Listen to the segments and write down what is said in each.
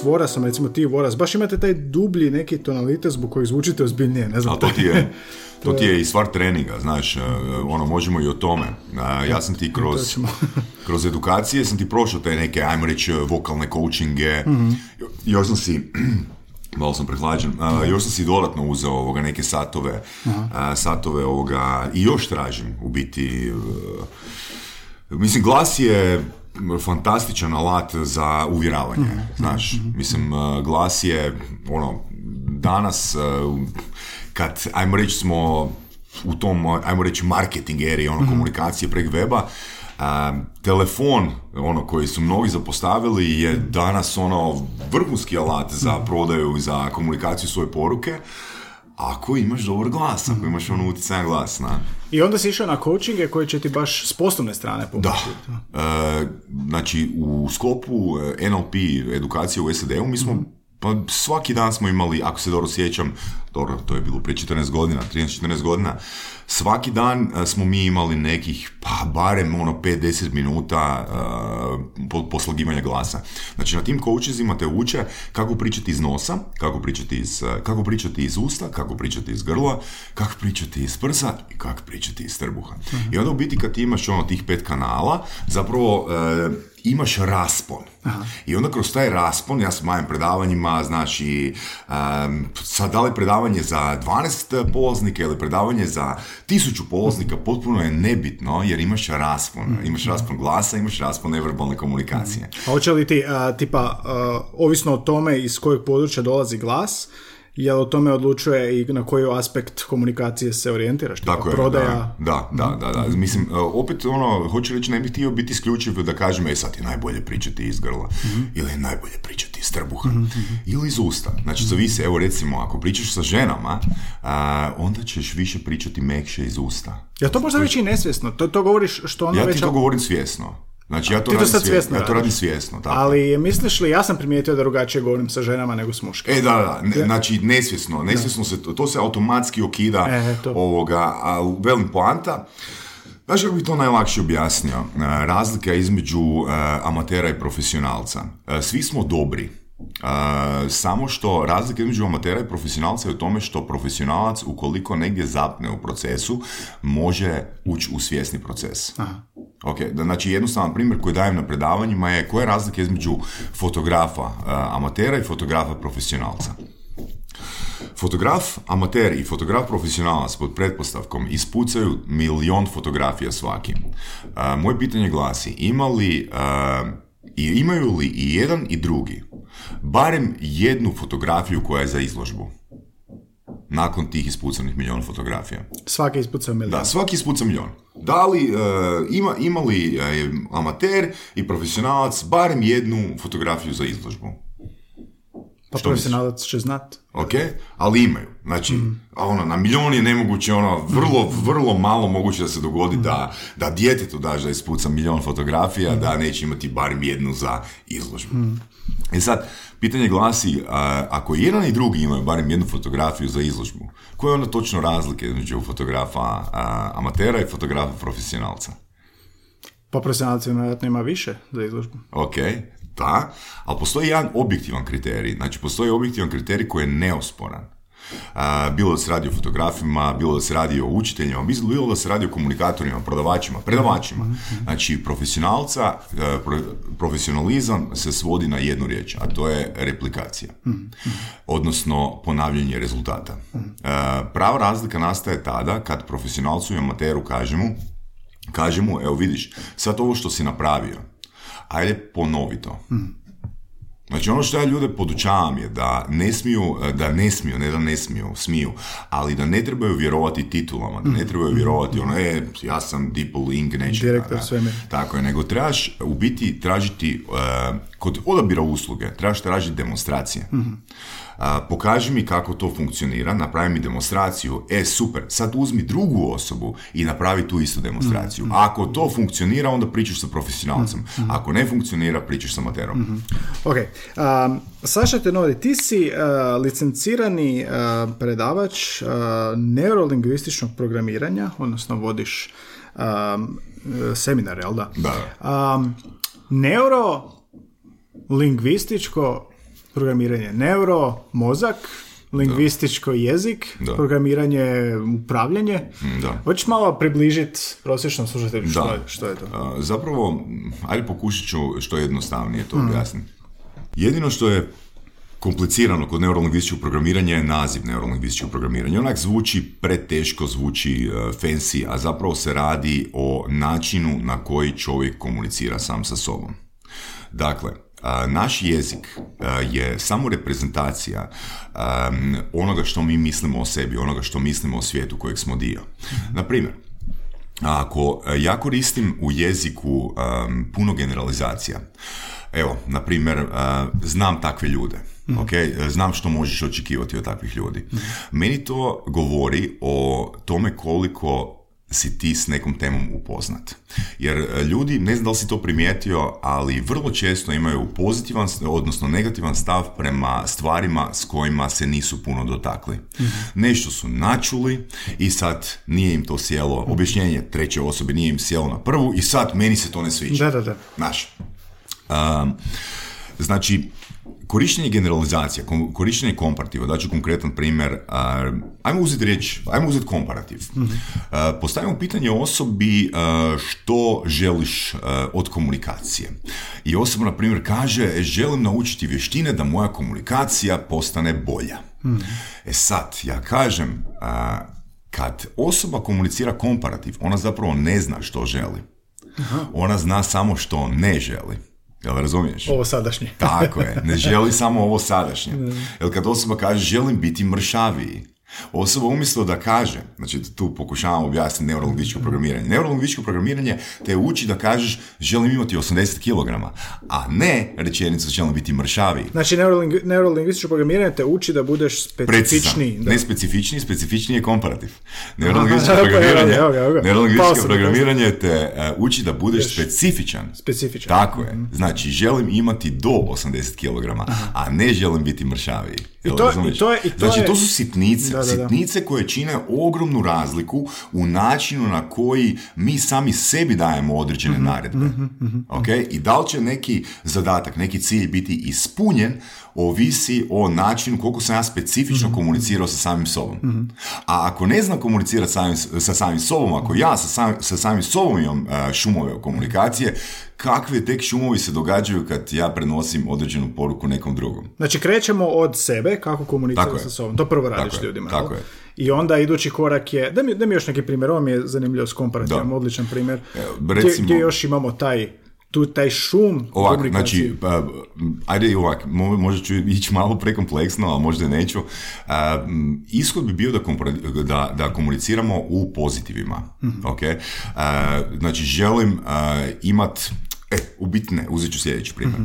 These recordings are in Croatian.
s Vorasom, recimo ti Voras, baš imate taj dublji neki tonalitet zbog kojeg zvučite ozbiljnije, ne znam. Ali to ti je, to ti je i stvar treninga, znaš, e, ono, možemo i o tome. A, Ja sam ti kroz, kroz edukacije sam ti prošao te neke, ajmo reći, vokalne coachinge, Jo- još sam si, malo sam prehlađen, a, još sam si dodatno uzeo ovoga neke satove, a, satove ovoga, i još tražim, u biti, e, mislim, glas je fantastičan alat za uvjeravanje, znaš, mislim, e, glas je, ono, danas, e, kad, ajmo reći, smo u tom, ajmo reći, marketing eri, ono, komunikacije prek weba, a, telefon, ono, koji su mnogi zapostavili, je danas, ono, vrhunski alat za prodaju i za komunikaciju svoje poruke, ako imaš dobar glas, ako imaš ono utjecajan glas, na. I onda si išao na coachinge koji će ti baš s poslovne strane pomoći. Da. E, znači, u sklopu e, NLP edukacije u SAD-u mi smo pa svaki dan smo imali, ako se dobro sjećam, dobro, to je bilo prije 14 godina, 13-14 godina, svaki dan e, smo mi imali nekih, pa barem ono 5-10 minuta e, po- poslagivanja glasa. Znači, na tim coachesima te uče kako pričati iz nosa, kako pričati iz, e, kako pričati iz usta, kako pričati iz grla, kako pričati iz prsa i kako pričati iz trbuha. I onda u biti kad ti imaš ono tih pet kanala, zapravo e, imaš raspon. I onda kroz taj raspon, ja sam mojim predavanjima, znači, um, sad da li predavanje za 12 polaznika ili predavanje za 1000 polaznika, potpuno je nebitno, jer imaš raspon. Imaš raspon glasa, imaš raspon neverbalne komunikacije. A hoće li ti, a, tipa, a, ovisno o tome iz kojeg područja dolazi glas, jel o tome odlučuje i na koji aspekt komunikacije se orijentiraš? Tako je, prodaja, da, da, da, da, da. Mislim, e, opet ono, hoću reći, ne bih htio biti isključiv da kažem, e sad je najbolje pričati iz grla, ili je najbolje pričati iz trbuha, ili iz usta. Znači, zavisi, evo recimo, ako pričaš sa ženama, a, onda ćeš više pričati mekše iz usta. Ja to možda već i nesvjesno, to, to govoriš što ono Ja već... ti to govorim svjesno. Znači, ja to, Ti to radim, sad svjesno, ja to radim svjesno, tako. Ali misliš li, ja sam primijetio da drugačije govorim sa ženama nego s muškim. E, da, da, ne- znači nesvjesno, nesvjesno se, to se automatski okida E, to. ovoga, a velim poanta, Znaš kako bi to najlakše objasnio? E, Razlika između e, amatera i profesionalca. E, Svi smo dobri. E, samo što razlika između amatera i profesionalca je u tome što profesionalac ukoliko negdje zapne u procesu može ući u svjesni proces. Ok, da, znači jednostavan primjer koji dajem na predavanjima je koja je razlika između fotografa e, amatera i fotografa profesionalca. Fotograf amater i fotograf profesionalac pod pretpostavkom ispucaju milion fotografija svaki. A, moje pitanje glasi, ima li, i imaju li i jedan i drugi barem jednu fotografiju koja je za izložbu? Nakon tih ispucanih milion fotografija. Svaki ispucao milijon. Da, svaki ispuca milion. Da li, e, ima, ima li e, amater i profesionalac barem jednu fotografiju za izložbu? Pa profesionalac će znat. ok, ali imaju. Znači, a ono, na milion je nemoguće, ono, vrlo, vrlo malo moguće da se dogodi da, da djetetu daš da ispuca milion fotografija, da neće imati barem jednu za izložbu. E sad, pitanje glasi, a, ako jedan i drugi imaju barem jednu fotografiju za izložbu, koje je onda točno razlike između fotografa a, amatera i fotografa profesionalca? Pa profesionalac vjerojatno ima više za izložbu. Ok, da, ali postoji jedan objektivan kriterij, znači postoji objektivan kriterij koji je neosporan. A, bilo da se radi o fotografima, bilo da se radi o učiteljima, bilo da se radi o komunikatorima, prodavačima, predavačima. Znači, profesionalca, e, pro- profesionalizam se svodi na jednu riječ, a to je replikacija. Odnosno, ponavljanje rezultata. E, Prava razlika nastaje tada kad profesionalcu i amateru kažemo, kažemo, evo vidiš, sad ovo što si napravio, ajde ponovi to. Znači ono što ja ljude podučavam je da ne smiju, da ne smiju, ne da ne smiju, smiju, ali da ne trebaju vjerovati titulama, da ne trebaju vjerovati ono, e, ja sam Deep Link, nečega. Direktor svemira. Tako je, nego trebaš u biti tražiti, uh, kod odabira usluge, trebaš tražiti demonstracije. A, pokaži mi kako to funkcionira, napravi mi demonstraciju, e super, sad uzmi drugu osobu i napravi tu istu demonstraciju. Ako to funkcionira, onda pričaš sa profesionalcem. Ako ne funkcionira, pričaš sa materom. Ok, um, Saša Tenori, ti si uh, licencirani uh, predavač uh, neurolingvističnog programiranja, odnosno vodiš um, seminar, jel da? Da. Um, neurolingvističko programiranje. Neuro, mozak, lingvističko jezik, Da. programiranje, upravljanje. Mm, Da. Hoćeš malo približiti prosječnom slušatelju što, Da. je, što je to? A, Zapravo, ajde pokušat ću što jednostavnije to objasniti. Jedino što je komplicirano kod neurolingvističkog programiranja je naziv neurolingvističkog programiranja. Onak zvuči preteško, zvuči uh, fancy, a zapravo se radi o načinu na koji čovjek komunicira sam sa sobom. Dakle, naš jezik je samo reprezentacija onoga što mi mislimo o sebi, onoga što mislimo o svijetu kojeg smo dio. Na primjer, ako e, ja koristim u jeziku puno generalizacija, evo, na primjer, znam takve ljude, ok, znam što možeš očekivati od takvih ljudi. Meni to govori o tome koliko si ti s nekom temom upoznat. Jer e, ljudi, ne znam da li si to primijetio, ali vrlo često imaju pozitivan, odnosno negativan stav prema stvarima s kojima se nisu puno dotakli. Nešto su načuli i sad nije im to sjelo, objašnjenje treće osobe nije im sjelo na prvu i sad meni se to ne sviđa. Da, da, da. Znaš, um, znači, korištenje generalizacija, kom- korištenje komparativa, daću konkretan primjer, uh, ajmo uzeti riječ, ajmo uzeti komparativ. Uh, postavimo pitanje osobi uh, što želiš od komunikacije. I osoba, na primjer, kaže, "E, želim naučiti vještine da moja komunikacija postane bolja. E sad, ja kažem, kad osoba komunicira komparativ, ona zapravo ne zna što želi. Ona zna samo što ne želi. Jel razumiješ? Ovo sadašnje. Tako je, ne želi samo ovo sadašnje. Jer kad osoba kaže želim biti mršaviji, osoba umjesto da kaže, znači tu pokušavam objasniti neurolingvističko programiranje. Neurolingvističko programiranje te uči da kažeš želim imati 80 kg, a ne rečenicu želim biti mršaviji. Znači, neuroling- neurolingvističko programiranje te uči da budeš specifičniji. Precizan. Da. Ne specifičniji, specifičniji je komparativ. Neurolingvističko programiranje, neurolingvističko programiranje te e, uči da budeš specifičan. Specifičan. Tako je. Znači, želim imati do 80 kg, a ne želim biti mršaviji. Jel to- i to je- i to znači, to su sitnice. Da, da, da. Sitnice koje čine ogromnu razliku u načinu na koji mi sami sebi dajemo određene Mhm, naredbe. Ok? I da li će neki zadatak, neki cilj biti ispunjen, ovisi o načinu koliko sam ja specifično Mhm. komunicirao sa samim sobom. A ako ne znam komunicirati samim, sa samim sobom, ako ja sa, sam, sa samim sobom imam e, šumove komunikacije, kakve tek šumovi se događaju kad ja prenosim određenu poruku nekom drugom. Znači, krećemo od sebe, kako komunicirati sa sobom. To prvo radiš Tako je, ljudima. tako je. I onda idući korak je, da mi, da mi još neki primjer, ovo mi je zanimljivo s komparativom, odličan primjer. Evo, Gdje, recimo- gdje još imamo taj, tu, taj šum Ovak, znači, pa, ajde i ovak, mo- možda ću ići malo prekompleksno, ali možda neću. A, ishod bi bio da, da, da komuniciramo u pozitivima. ok? A, znači, želim a, imat, e, u biti ne, uzet ću sljedeći primjer.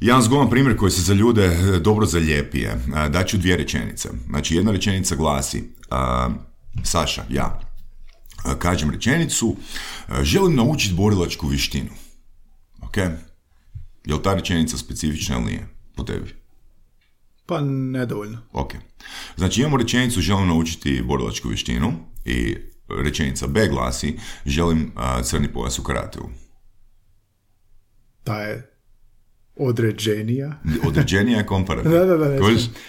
Jedan zgodan primjer koji se za ljude e, dobro zalijepije. E, Daću dvije rečenice. Znači, jedna rečenica glasi, a, Saša, ja, a, kažem rečenicu, a, želim naučiti borilačku vještinu. Je li ta rečenica specifična ili nije po tebi? Pa nedovoljno. Ok. Znači imamo rečenicu želim naučiti borilačku vještinu i rečenica B glasi želim a, crni pojas u karateu. Ta je određenija. Određenija je komparativna. Da, da, da.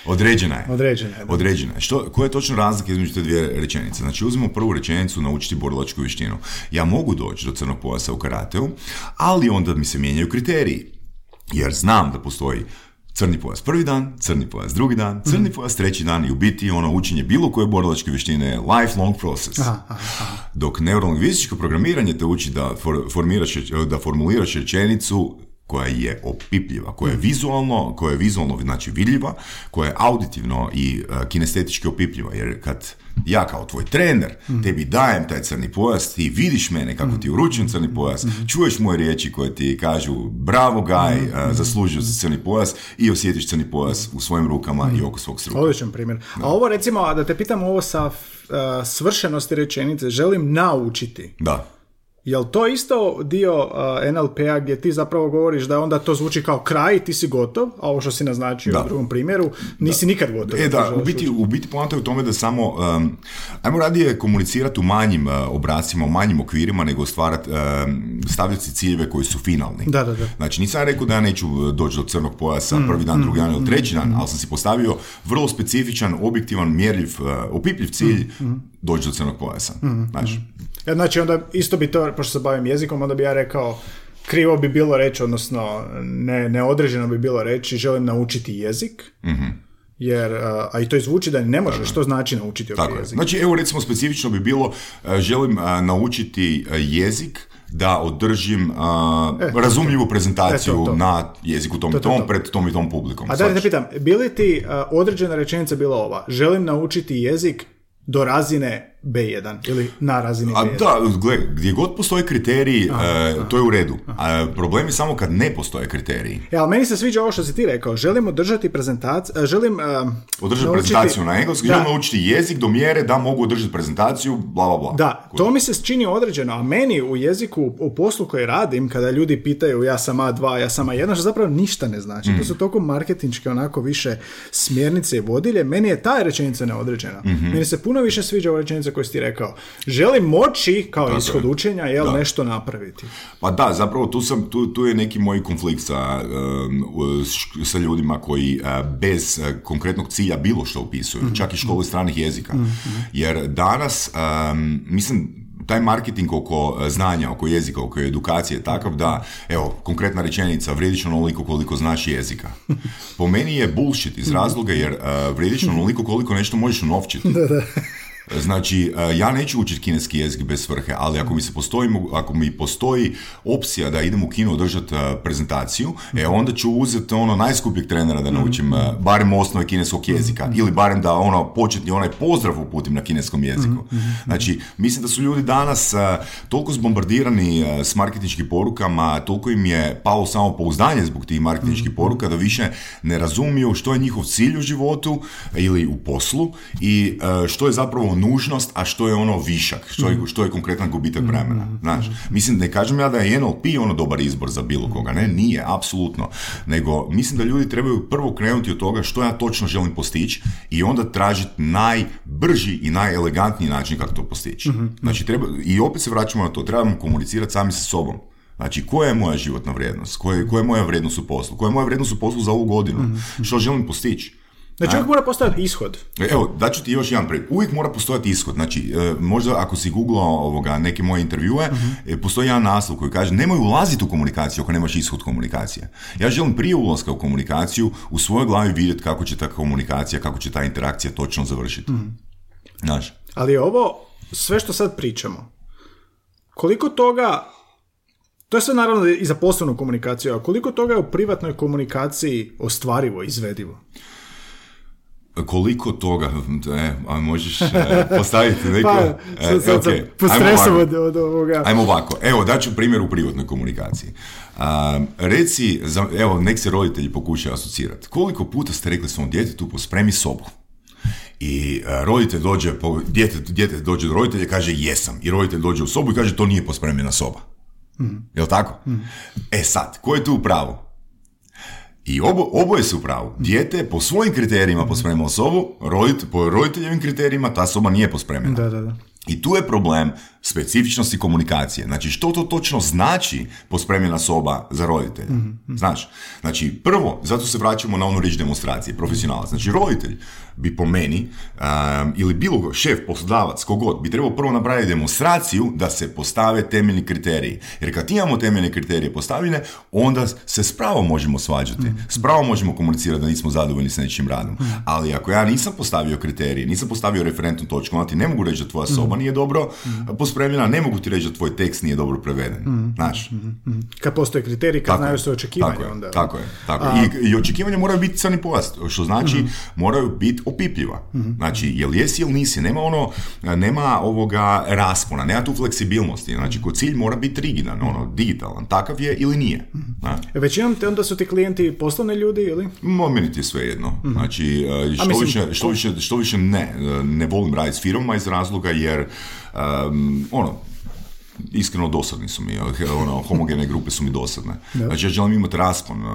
Određena je. Određena je, da. Određena je. Što, koja je točno razlika između te dvije rečenice? Znači, uzmemo prvu rečenicu naučiti borilačku vještinu. Ja mogu doći do crnog pojasa u karateu, ali onda mi se mijenjaju kriteriji. Jer znam da postoji crni pojas prvi dan, crni pojas drugi dan, crni Mhm. pojas treći dan i u biti ono učenje bilo koje borilačke vještine je lifelong process. Aha, aha, Dok neurolingvističko programiranje te uči da, for, formiraš, da formuliraš rečenicu koja je opipljiva, koja je vizualno, koja je vizualno znači vidljiva, koja je auditivno i uh, kinestetički opipljiva, jer kad ja kao tvoj trener tebi dajem taj crni pojas, ti vidiš mene kako ti uručujem crni pojas, čuješ moje riječi koje ti kažu bravo gaj, uh, zaslužio si crni pojas i osjetiš crni pojas u svojim rukama i oko svog struka. Odličan primjer. A ovo recimo, da te pitam ovo sa uh, svršenosti rečenice, želim naučiti. Da. Jel to isto dio uh, NLP-a gdje ti zapravo govoriš da onda to zvuči kao kraj, ti si gotov, a ovo što si naznačio Da. u drugom primjeru, nisi nikad gotov. E da, u biti, u biti poanta je u tome da samo, um, ajmo radije komunicirati u manjim uh, obracima, u manjim okvirima, nego stvarati, um, stavljati si ciljeve koji su finalni. Da, da, da. Znači, nisam rekao da ja neću uh, doći do crnog pojasa Mm, prvi dan, drugi dan ili treći dan, ali sam si postavio vrlo specifičan, objektivan, mjerljiv, uh, opipljiv cilj Mm, doći do crnog pojasa. Znači, Znači onda isto bi to, pošto se bavim jezikom, onda bi ja rekao krivo bi bilo reći, odnosno ne, neodređeno bi bilo reći želim naučiti jezik, Mhm. jer, a, i to i zvuči da ne možeš, što znači naučiti ovaj jezik? Znači, evo recimo specifično bi bilo, e, želim naučiti e, jezik da održim e, razumljivu prezentaciju E, to, to. na jeziku tom To, i to, tom to. pred tom i tom publikom. A da te pitam, bi li ti određena rečenica bila ova, želim naučiti jezik do razine B1 ili na razini A B1? da, gle, gdje god postoje kriteriji, e, to je u redu. A, problem je samo kad ne postoje kriteriji. E, ali meni se sviđa ovo što si ti rekao, želim održati prezentaciju, želim a, Održati naučiti- prezentaciju na engleskom, Da. želim naučiti jezik do mjere da mogu održati prezentaciju, bla, bla, bla. Da, to mi se čini određeno, a meni u jeziku, u poslu koji radim, kada ljudi pitaju ja sam A2, ja sam A1, što zapravo ništa ne znači. Mm. To su toliko marketinške, onako više smjernice i vodilje. Meni je ta rečenica neodređena. Mhm. Meni se puno više sviđa ova rečenica koju si ti rekao. Želim moći, kao ishod je. učenja, jel, Da. nešto napraviti. Pa da, zapravo tu, sam, tu, tu je neki moj konflikt sa, sa ljudima koji uh, bez uh, konkretnog cilja bilo što upisuju, čak i škole stranih jezika. Jer danas, um, mislim, taj marketing oko uh, znanja, oko jezika, oko edukacije je takav da, evo, konkretna rečenica, vrijediš onoliko koliko znaš jezika. Po meni je bullshit iz razloga jer uh, vrijediš onoliko koliko nešto možeš unovčiti. Znači, e, ja neću učiti kineski jezik bez svrhe, ali ako mi se postoji, ako mi postoji opcija da idem u kino održati e, prezentaciju, e onda ću uzeti ono najskupljeg trenera da naučim e, barem osnove kineskog jezika ili barem da ono početni onaj pozdrav uputim na kineskom jeziku. Znači, mislim da su ljudi danas toliko zbombardirani s marketinškim porukama, toliko im je palo samopouzdanje zbog tih marketinških poruka da više ne razumiju što je njihov cilj u životu ili u poslu i što je zapravo nužnost, a što je ono višak, što je, što je konkretan gubitak vremena. Znaš, mislim, ne kažem ja da je NLP ono dobar izbor za bilo koga, ne, nije, apsolutno, nego mislim da ljudi trebaju prvo krenuti od toga što ja točno želim postići i onda tražiti najbrži i najelegantniji način kako to postići. Znači, treba, i opet se vraćamo na to, trebamo komunicirati sami sa sobom. Znači, koja je moja životna vrijednost? Koja je, koja je moja vrijednost u poslu? Koja je moja vrijednost u poslu za ovu godinu? Što želim postići? Znači, uvijek mora postojati ishod. Evo, daću ti još jedan primjer. Uvijek mora postojati ishod. Znači, e, možda ako si googlao ovoga, neke moje intervjue, e, postoji jedan naslov koji kaže nemoj ulaziti u komunikaciju ako nemaš ishod komunikacije. Ja želim prije ulaska u komunikaciju u svojoj glavi vidjeti kako će ta komunikacija, kako će ta interakcija točno završiti. Znaš, Ali ovo, sve što sad pričamo, koliko toga, to je sve naravno i za poslovnu komunikaciju, a koliko toga je u privatnoj komunikaciji ostvarivo, izvedivo? Koliko toga, e, a možeš e, postaviti neko... Pa, e, sad, sad sam ok, pod ajmo ovako. od, od ovoga. Ajmo ovako, evo daću primjer u privatnoj komunikaciji. A, reci, za, evo nek se roditelji pokušaju asocirati. Koliko puta ste rekli svom djetetu pospremi sobu? I a, roditelj dođe, po, djete, djete dođe do roditelja i kaže jesam. I roditelj dođe u sobu i kaže to nije pospremljena soba. Jel tako? E sad, ko je tu u pravu? I obo, oboje su u pravu. Dijete je po svojim kriterijima pospremilo sobu, rodit, po roditeljevim kriterijima ta soba nije pospremljena. Da, da, da. I tu je problem specifičnosti komunikacije. Znači, što to točno znači pospremljena soba za roditelja? Znaš, znači, prvo, zato se vraćamo na onu riječ demonstracije, profesionalac. Znači, roditelj bi po meni, um, ili bilo ko, šef, poslodavac, kogod, bi trebao prvo napraviti demonstraciju da se postave temeljni kriteriji. Jer kad imamo temeljne kriterije postavljene, onda se s pravom možemo svađati. S pravom možemo komunicirati da nismo zadovoljni s nečim radom. Ali ako ja nisam postavio kriterije, nisam postavio referentnu točku, onda ti ne mogu reći da tvoja soba nije dobro vremena ne mogu ti reći da tvoj tekst nije dobro preveden. Mhm. Znaš? Kad postoje kriteriji, kad znaju se očekivanja tako je, onda. Tako je, tako je. I, I očekivanja moraju biti crni pojas, što znači Mhm. moraju biti opipljiva. Znači, jel jesi ili nisi, nema ono, nema ovoga raspona, nema tu fleksibilnosti. Znači, ko cilj mora biti rigidan, ono, digitalan, takav je ili nije. Mhm. Da. Većinom te onda su ti klijenti poslovni ljudi ili? Ma, meni ti je sve jedno. Znači, e, što, mislim- više, što, više, što više ne, e, ne volim raditi s firmama iz razloga jer, um, ono, iskreno dosadni su mi, e, ono, homogene grupe su mi dosadne. Znači, ja želim imati raspon e,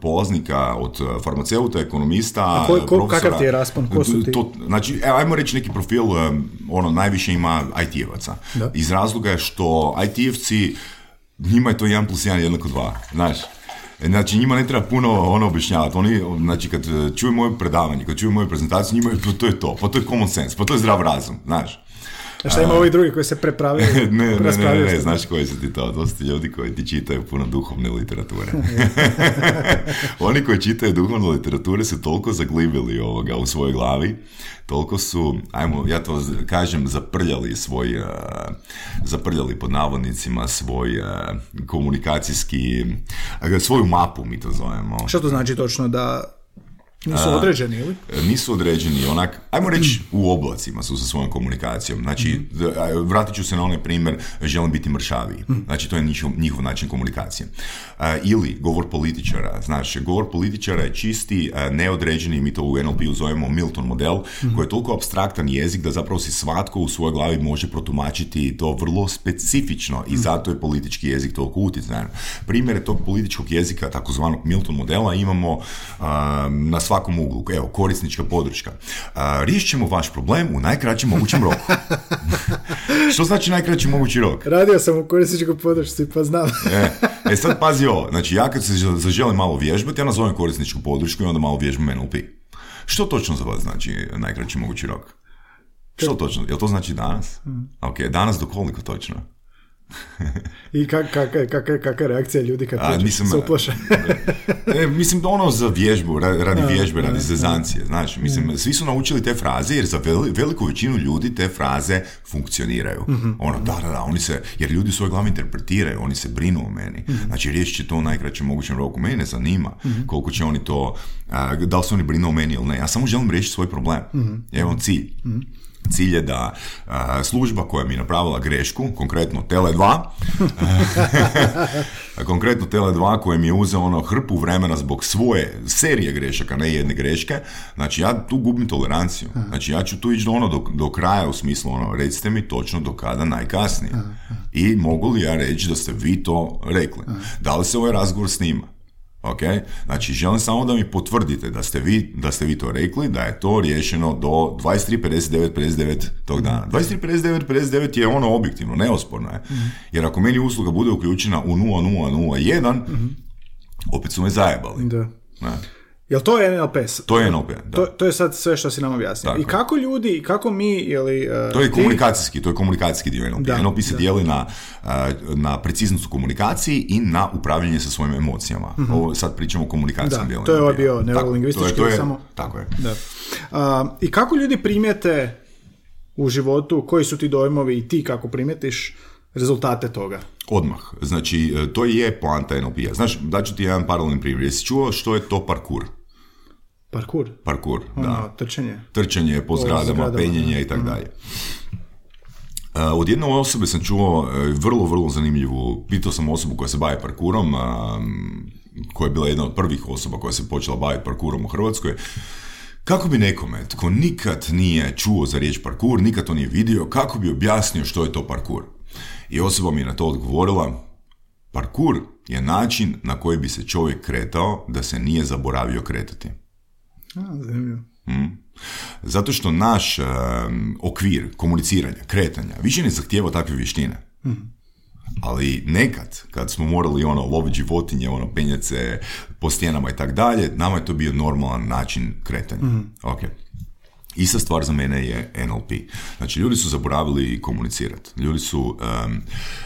polaznika od e, farmaceuta, ekonomista, A ko- ko- profesora. kakav ti je raspon? Ko su ti? To, znači, evo, ajmo reći neki profil, e, ono, najviše ima IT-evaca. Da. Iz razloga je što IT-evci, njima je to 1 plus 1 jednako 2, znaš. Znači, njima ne treba puno ono objašnjavati. Oni, znači, kad e, čuju moje predavanje, kad čuju moju prezentaciju, njima je, pa to je to, pa to je common sense, pa to je zdrav razum, znaš. A šta ima ovi drugi koji se prepravljaju? ne, ne, ne, ne, ne, znaš koji su ti to, to su ti ljudi koji ti čitaju puno duhovne literature. Oni koji čitaju duhovne literature su toliko zaglibili ovoga u svojoj glavi, toliko su, ajmo, ja to kažem, zaprljali svoj, uh, zaprljali pod navodnicima svoj uh, komunikacijski, uh, svoju mapu mi to zovemo. Što to znači točno da nisu određeni ili? Nisu određeni onak, ajmo reći u oblacima su sa svojom komunikacijom. Znači, a, vratit ću se na onaj primjer, želim biti mršaviji. Znači, to je njihov, njihov način komunikacije. Ili govor političara. Znači, govor političara je čisti, neodređeni, mi to u NLP-u zovemo Milton model, koji je toliko abstraktan jezik da zapravo si svatko u svojoj glavi može protumačiti to vrlo specifično i zato je politički jezik toliko utjecajan. Primjere tog političkog jezika, takozvanog Milton modela, imamo na svakom uglu. Evo, korisnička podrška. Riješit ćemo vaš problem u najkraćem mogućem roku. Što znači najkraći mogući rok? Radio sam u korisničkoj podršci, pa znam. E, e sad pazi ovo, znači ja kad se žel- zaželim malo vježbati, ja nazovem korisničku podršku i onda malo vježbam NLP. Što točno za vas znači najkraći mogući rok? Što točno? Jel to znači danas? Ok, danas do koliko točno? I kak, kaka, kaka, kaka je reakcija ljudi kad A, nisam- se uplaše? E, mislim da ono za vježbu, ra- radi vježbe, radi zezancije, znaš, mislim, svi su naučili te fraze jer za veli- veliku većinu ljudi te fraze funkcioniraju. Ono, da, da, da, oni se, jer ljudi u svojoj glavi interpretiraju, oni se brinu o meni. Znači, riješit će to u najkraćem mogućem roku. Mene ne zanima koliko će oni to, a, da li se oni brinu o meni ili ne. Ja samo želim riješiti svoj problem. Ja imam cilj. Cilj je da a, služba koja mi je napravila grešku, konkretno Tele2, a konkretno Tele2 koji mi je uzeo ono hrpu vremena zbog svoje serije grešaka, ne jedne greške, znači ja tu gubim toleranciju. Znači ja ću tu ići do ono do, do kraja u smislu ono, recite mi točno do kada najkasnije. I mogu li ja reći da ste vi to rekli? Da li se ovaj razgovor snima? Ok, znači želim samo da mi potvrdite da ste vi, da ste vi to rekli, da je to riješeno do 23.59.59 tog dana. 23.59.59 je ono objektivno, neosporno je. Jer ako meni usluga bude uključena u 0001, opet su me zajebali. da. Ne. Jel to je NLP? To je NLP, da. To, to je sad sve što si nam objasnio. Tako I kako ljudi, kako mi, ili... uh, To je ti- komunikacijski, to je komunikacijski dio NLP. Da, NLP se da. dijeli na, uh, na preciznost u komunikaciji i na upravljanje sa svojim emocijama. Ovo sad pričamo o komunikacijskom dijelu. to je ovaj NLP-a. bio neurolingvistički, to je- to je- samo- Tako je. Da. Uh, I kako ljudi primijete u životu, koji su ti dojmovi i ti kako primijetiš rezultate toga? Odmah. Znači, e, to je poanta NLP-a. Znaš, daću ti jedan paralelni primjer. Jesi čuo što je to parkour? Parkour? Parkour, Ono, da. trčanje? Trčanje po zgradama, zgradama, penjenje i tako dalje. Uh, Od jedne osobe sam čuo e, vrlo, vrlo zanimljivu, pitao sam osobu koja se bavi parkurom, koja je bila jedna od prvih osoba koja se počela baviti parkurom u Hrvatskoj, kako bi nekome tko nikad nije čuo za riječ parkur, nikad to nije vidio, kako bi objasnio što je to parkur? I osoba mi je na to odgovorila, parkur je način na koji bi se čovjek kretao da se nije zaboravio kretati. A, zanimljivo. Zato što naš em, okvir komuniciranja, kretanja, više ne zahtijeva takve vještine. Ali nekad, kad smo morali ono loviti životinje, ono penjati se po stijenama i tak dalje, nama je to bio normalan način kretanja. Ok. Ista stvar za mene je NLP. Znači, ljudi su zaboravili komunicirati. Ljudi su, em,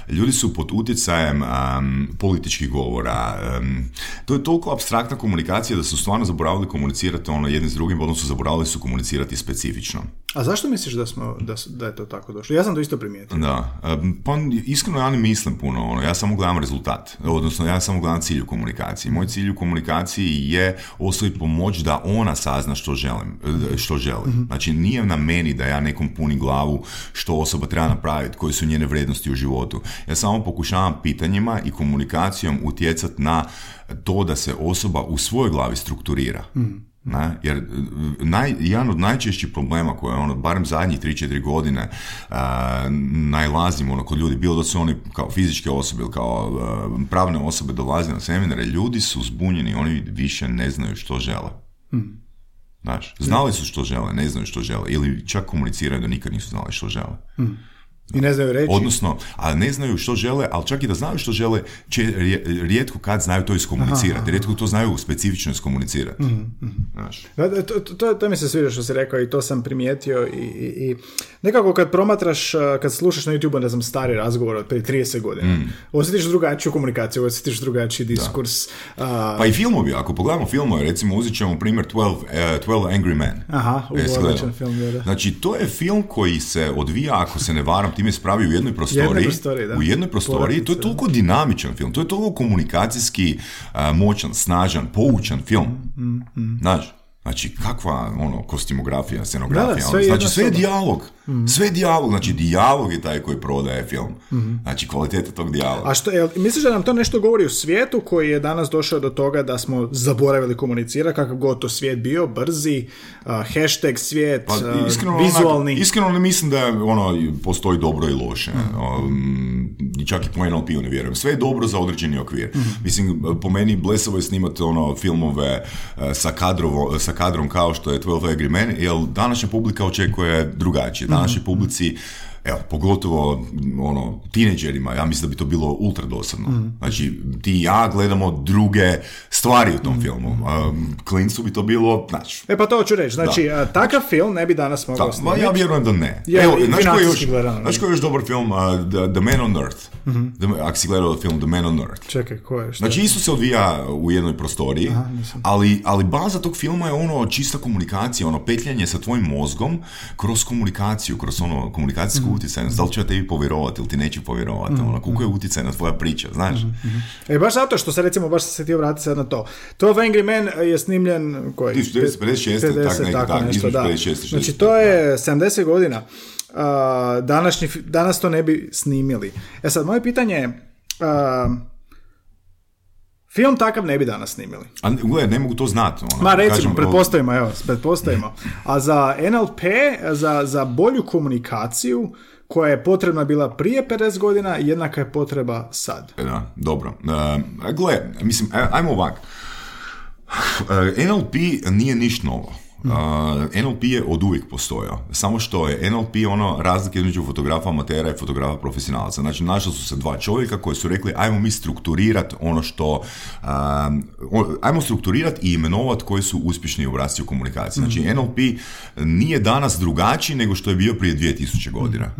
ljudi su pod utjecajem em, političkih govora. em, to je toliko abstraktna komunikacija da su stvarno zaboravili komunicirati ono jedni s drugim, odnosno zaboravili su komunicirati specifično. A zašto misliš da, smo, da, da je to tako došlo? Ja sam to isto primijetio. Da, pa iskreno ja ne mislim puno, ono, ja samo gledam rezultat, odnosno ja samo gledam cilj u komunikaciji. Moj cilj u komunikaciji je osobi pomoć da ona sazna što želim, e, što želi. Znači nije na meni da ja nekom puni glavu što osoba treba napraviti, koje su njene vrijednosti u životu. Ja samo pokušavam pitanjima i komunikacijom utjecati na to da se osoba u svojoj glavi strukturira. Ne? Jer e, naj, jedan od najčešćih problema koje ono, barem zadnjih 3-4 godine a, najlazimo ono, kod ljudi, bilo da su oni kao fizičke osobe ili kao a, pravne osobe dolaze na seminare, ljudi su zbunjeni, oni više ne znaju što žele. Znaš, znali su što žele, ne znaju što žele, ili čak komuniciraju da nikad nisu znali što žele. I ne znaju reći. Odnosno, a ne znaju što žele, ali čak i da znaju što žele, će, rije- rijetko kad znaju to iskomunicirati. Rijetko to znaju specifično iskomunicirati. Znaš. Da, da, to, to, to mi se sviđa što si rekao i to sam primijetio i, i, i nekako kad promatraš, uh, kad slušaš na YouTube, ne znam, stari razgovor od prije 30 godina, Mm. osjetiš drugačiju komunikaciju, osjetiš drugačiji diskurs. uh, Pa i filmovi, ako pogledamo filmove, recimo uzet ćemo primjer 12, eh, 12 Angry Men. Aha, Jesi odličan film, da, da. Znači, to je film koji se odvija, ako se ne varam, time se pravi u jednoj prostoriji. prostoriji, da. U jednoj prostoriji. To je toliko dinamičan film, to je toliko komunikacijski a, moćan, snažan, poučan film. Mm, Znaš, znači, kakva ono, kostimografija, scenografija. Da, da, ono, sve je znači, sve je soba. dijalog. Sve je dijalog, znači, dijalog je taj koji prodaje film. Znači, kvaliteta tog dijaloga. A što, jel, misliš da nam to nešto govori u svijetu koji je danas došao do toga da smo zaboravili komunicirati, kakav god to svijet bio, brzi, uh, hashtag svijet, Pa, uh, iskreno, vizualni. Onak, iskreno ne mislim da ono, postoji dobro i loše. Um, i čak i po NLP-u ne vjerujem. Sve je dobro za određeni okvir. Mislim, po meni blesavo je snimati ono, filmove eh, sa, kadrovo, sa kadrom kao što je 12 Angry Men, jer današnja publika očekuje drugačije. Današnjoj publici Evo, pogotovo ono, tineđerima, ja mislim da bi to bilo ultra dosadno. Znači, ti i ja gledamo druge stvari u tom filmu. Um, klincu bi to bilo, znači, E pa to hoću reći, znači uh, takav film ne bi danas mogao da, snimiti. ja vjerujem da ne. Je, Evo, znaš koji je još, znaš koji je još dobar film? uh, The, The Man on Earth. Mhm. The, ako si gledao film The Man on Earth. Čekaj, ko je? Šta? Znači, isto se odvija u jednoj prostoriji, ali, ali baza tog filma je ono čista komunikacija, ono petljanje sa tvojim mozgom kroz komunikaciju, kroz ono Mhm. Komunikacijsku utjecajnost. Da li će ja tebi povjerovati ili ti neće povjerovati, Mhm. ono, koliko je utjecaj na tvoja priča, znaš? E, baš zato što se recimo, baš se htio vratiti sad na to. 12 Angry Men je snimljen koji? 1956, tak neki, tak, nešto, da. 56 i Znači 60, to je 70 godina. A, današnji, danas to ne bi snimili. E sad, moje pitanje je, a, film takav ne bi danas snimili. A gledaj, ne mogu to znati. Ono, Ma recimo, kažem, pretpostavimo, evo, pretpostavimo. A za NLP, za, za bolju komunikaciju, koja je potrebna bila prije 50 godina, jednaka je potreba sad. Da, dobro. Uh, gle, mislim, aj- ajmo ovak. Uh, NLP nije niš novo. Uh, NLP je od uvijek postojao. Samo što je NLP ono razlike između fotografa amatera i fotografa profesionalca. Znači, našla su se dva čovjeka koji su rekli ajmo mi strukturirati ono što um, ajmo strukturirati i imenovati koji su uspješni obrasci u komunikaciji. Znači, NLP nije danas drugačiji nego što je bio prije 2000 godina.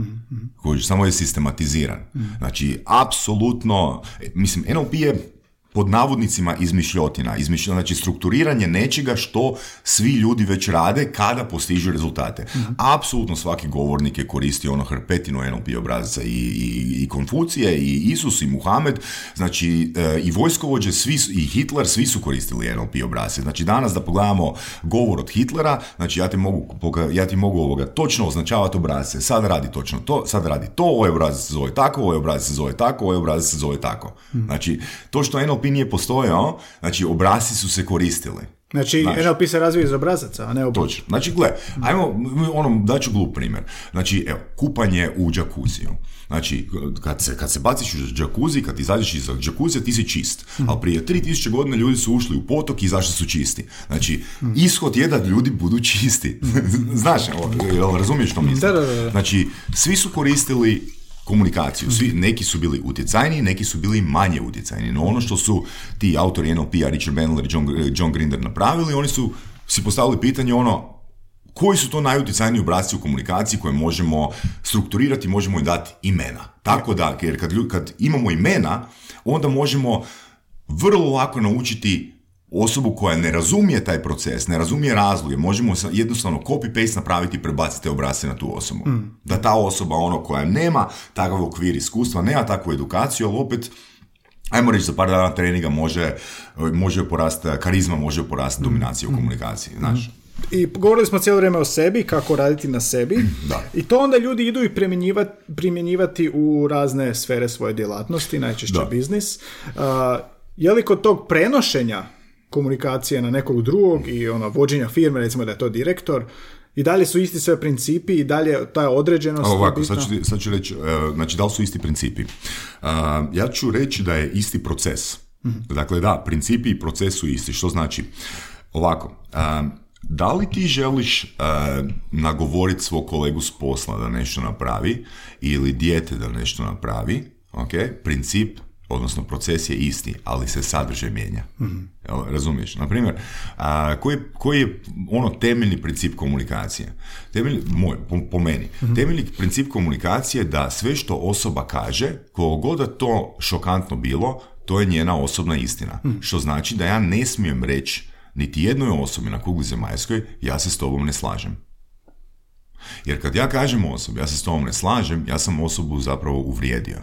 Koji samo je sistematiziran. Znači, apsolutno, mislim, NLP je pod navodnicima izmišljotina, izmišljotina, znači strukturiranje nečega što svi ljudi već rade kada postižu rezultate. Apsolutno svaki govornik je koristio ono hrpetinu NLP obrazaca i, i, i Konfucije, i Isus, i Muhamed, znači e, i vojskovođe, svi, su- i Hitler, svi su koristili NLP obrasce. Znači danas da pogledamo govor od Hitlera, znači ja ti mogu, ja ti mogu ovoga točno označavati obrazce, sad radi točno to, sad radi to, ovaj obrazac se zove tako, ovaj obrazac se zove tako, ovaj obrazac se zove tako. Znači, to što NLP nije postojao, znači obrazci su se koristili. Znači, Znaš. NLP se razvija iz obrazaca, a ne obrnuto. Točno. Znači, gle, ajmo, ono, daću glup primjer. Znači, evo, kupanje u džakuziju. Znači, kad se, kad se baciš u džakuzi, kad izađeš iz džakuzija, ti si čist. Ali prije 3000 godina ljudi su ušli u potok i izašli su čisti. Znači, ishod je da ljudi budu čisti. Znaš, evo, jel razumiješ što mislim? Da, da, da. Znači, svi su koristili komunikaciju. Svi, neki su bili utjecajni, neki su bili manje utjecajni. No ono što su ti autori NLP-a, Richard Bandler i John, John Grinder napravili, oni su si postavili pitanje ono, koji su to najutjecajniji obrasci u komunikaciji koje možemo strukturirati, možemo im dati imena. Tako da, jer kad, kad imamo imena, onda možemo vrlo lako naučiti osobu koja ne razumije taj proces, ne razumije razloge, možemo jednostavno copy-paste napraviti i prebaciti te obrasce na tu osobu. Da ta osoba, ono koja nema takav okvir iskustva, nema takvu edukaciju, ali opet ajmo reći za par dana treninga može, može porasti, karizma može porasti dominacija u komunikaciji, znaš. I govorili smo cijelo vrijeme o sebi, kako raditi na sebi. Da. I to onda ljudi idu i primjenjivati, primjenjivati u razne sfere svoje djelatnosti, najčešće Da. biznis. Uh, je li kod tog prenošenja komunikacije na nekog drugog i ono, vođenja firme, recimo da je to direktor, i dalje su isti sve principi i dalje ta određenost. Ovako, sad ću, sad ću reći, e, znači da li su isti principi? Uh, ja ću reći da je isti proces. Dakle, da, principi i proces su isti. Što znači? Ovako, uh, da li ti želiš uh, nagovoriti svog kolegu s posla da nešto napravi ili dijete da nešto napravi, ok, princip odnosno proces je isti, ali se sadržaj mijenja. Jel, razumiješ? Na primjer, a, koji, koji je ono temeljni princip komunikacije? Temeljni, moj, po, po meni, temeljni princip komunikacije je da sve što osoba kaže, god da to šokantno bilo, to je njena osobna istina. Što znači da ja ne smijem reći niti jednoj osobi na kugli zemaljskoj, ja se s tobom ne slažem. Jer kad ja kažem osobi, ja se s tobom ne slažem, ja sam osobu zapravo uvrijedio.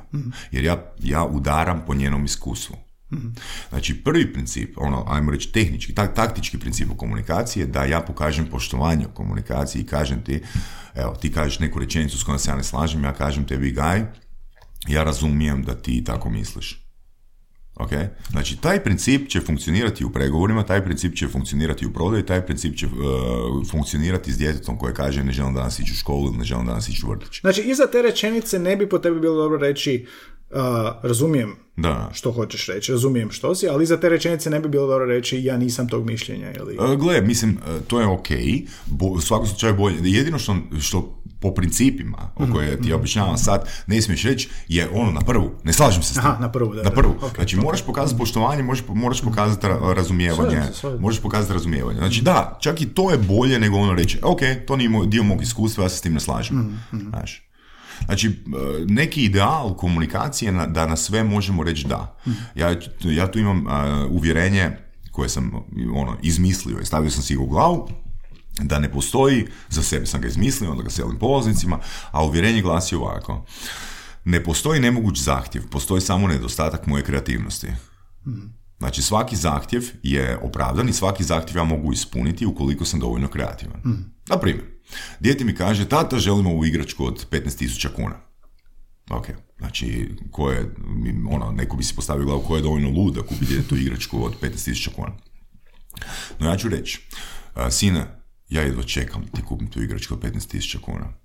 Jer ja, ja udaram po njenom iskustvu. Znači, prvi princip, ono, ajmo reći tehnički, tak, taktički princip u komunikaciji je da ja pokažem poštovanje u komunikaciji i kažem ti, evo, ti kažeš neku rečenicu s kojom se ja ne slažem, ja kažem tebi, gaj, ja razumijem da ti tako misliš. Ok? Znači, taj princip će funkcionirati u pregovorima, taj princip će funkcionirati u prodaji, taj princip će uh, funkcionirati s djetetom koje kaže ne želim danas ići u školu ili ne želim danas ići u vrtić. Znači, iza te rečenice ne bi po tebi bilo dobro reći uh, razumijem Da. što hoćeš reći, razumijem što si, ali iza te rečenice ne bi bilo dobro reći ja nisam tog mišljenja ili... E, Gle, mislim, to je ok, bo, u svakom slučaju bolje. Jedino što, što po principima o koje ti objašnjavam sad, ne smiješ reći, je ono na prvu. Ne slažem se s tim. Aha, na prvu, da, Na da. prvu. Ok, znači, ok. moraš pokazati poštovanje, moraš, moraš pokazati ra- razumijevanje. Slažem se. Možeš pokazati razumijevanje. Znači, da, čak i to je bolje nego ono reći, ok, to nije moj- dio mog iskustva, ja se s tim ne slažem. Znači, e, neki ideal komunikacije na- da na sve možemo reći da. Ja, ja tu imam e, uvjerenje koje sam ono, izmislio i stavio sam si ga u glavu, da ne postoji, za sebe sam ga izmislio, onda ga selim polaznicima, a uvjerenje glasi ovako. Ne postoji nemoguć zahtjev, postoji samo nedostatak moje kreativnosti. Znači svaki zahtjev je opravdan i svaki zahtjev ja mogu ispuniti ukoliko sam dovoljno kreativan. Na primjer, dijete mi kaže, tata želimo ovu igračku od 15.000 kuna. Ok, znači, ko je, ono, neko bi si postavio glavu ko je dovoljno lud da kupi djetetu igračku od 15.000 kuna. No ja ću reći, sine, ja jedva čekam da ti kupim tu igračku od 15.000 kuna.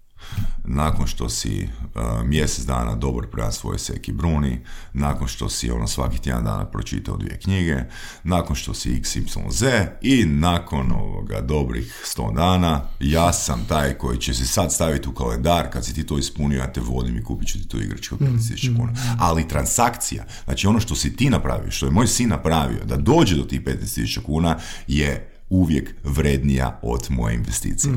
Nakon što si a, mjesec dana dobar prema svojoj seki Bruni, nakon što si ono svaki tjedan dana pročitao dvije knjige, nakon što si XYZ i nakon ovoga dobrih 100 dana, ja sam taj koji će se sad staviti u kalendar, kad si ti to ispunio, ja te vodim i kupit ću ti tu igračku od 15.000 kuna. Ali transakcija, znači ono što si ti napravio, što je moj sin napravio, da dođe do tih 15.000 kuna, je uvijek vrednija od moje investicije.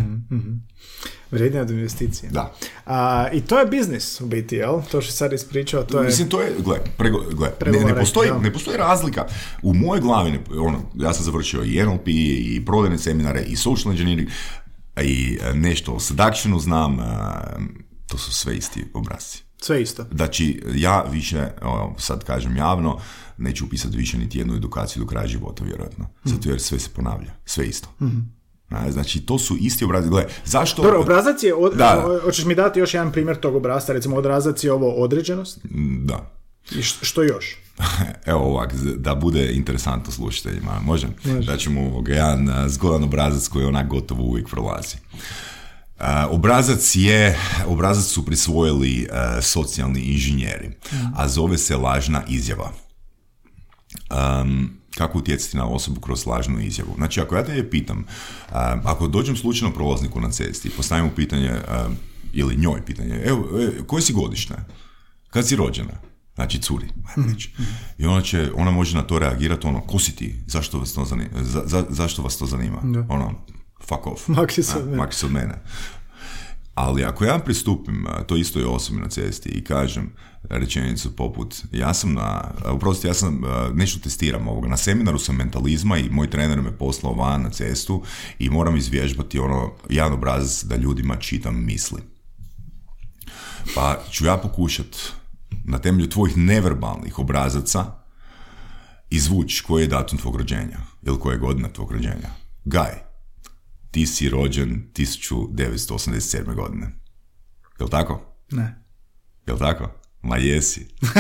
Vrijednija od investicije. Da. A, I to je biznis u biti, jel? To što sad ispričao, to je... Mislim, to je, gle, prego, gle ne, ne, postoji, ne postoji razlika. U mojoj glavi, ono, ja sam završio i NLP, i prodajne seminare, i social engineering, i e, nešto o seductionu znam, e, to su sve isti obrazci. Sve isto. Znači, ja više, sad kažem javno, neću upisati više niti jednu edukaciju do kraja života, vjerojatno. Zato jer sve se ponavlja, sve isto. A, Znači, to su isti obrazi. Gle, zašto... Dobro, obrazac je, od, Da. hoćeš mi dati još jedan primjer tog obrazca, recimo obrazac je ovo određenost Da. i što još? Evo ovak, da bude interesantno slušateljima, može? Da ćemo ovoga, jedan zgodan obrazac koji onak gotovo uvijek prolazi. A, obrazac je, obrazac su prisvojili a, socijalni inženjeri, a zove se lažna izjava. Um, kako utjecati na osobu kroz lažnu izjavu. Znači, ako ja te pitam, um, ako dođem slučajno prolazniku na cesti i postavim mu pitanje, um, ili njoj pitanje, evo, e, koje si godište? Kad si rođena? Znači, curi, ajmo reći. I ona će, ona može na to reagirati, ono, ko si ti? Zašto vas to zanima? Za, za- zašto vas to zanima? Ono, fuck off. Maki se od mene. maki se od mene. Ali ako ja pristupim to istoj osobi na cesti i kažem rečenicu poput ja sam na, uprosti ja sam, nešto testiram ovoga, na seminaru sam mentalizma i moj trener me poslao van na cestu i moram izvježbati ono, jedan obrazac da ljudima čitam misli. Pa ću ja pokušat na temelju tvojih neverbalnih obrazaca izvući koji je datum tvog rođenja ili koja je godina tvog rođenja. Gaj, ti si rođen 1987. godine. Jel tako? Ne. Jel tako? Ma jesi.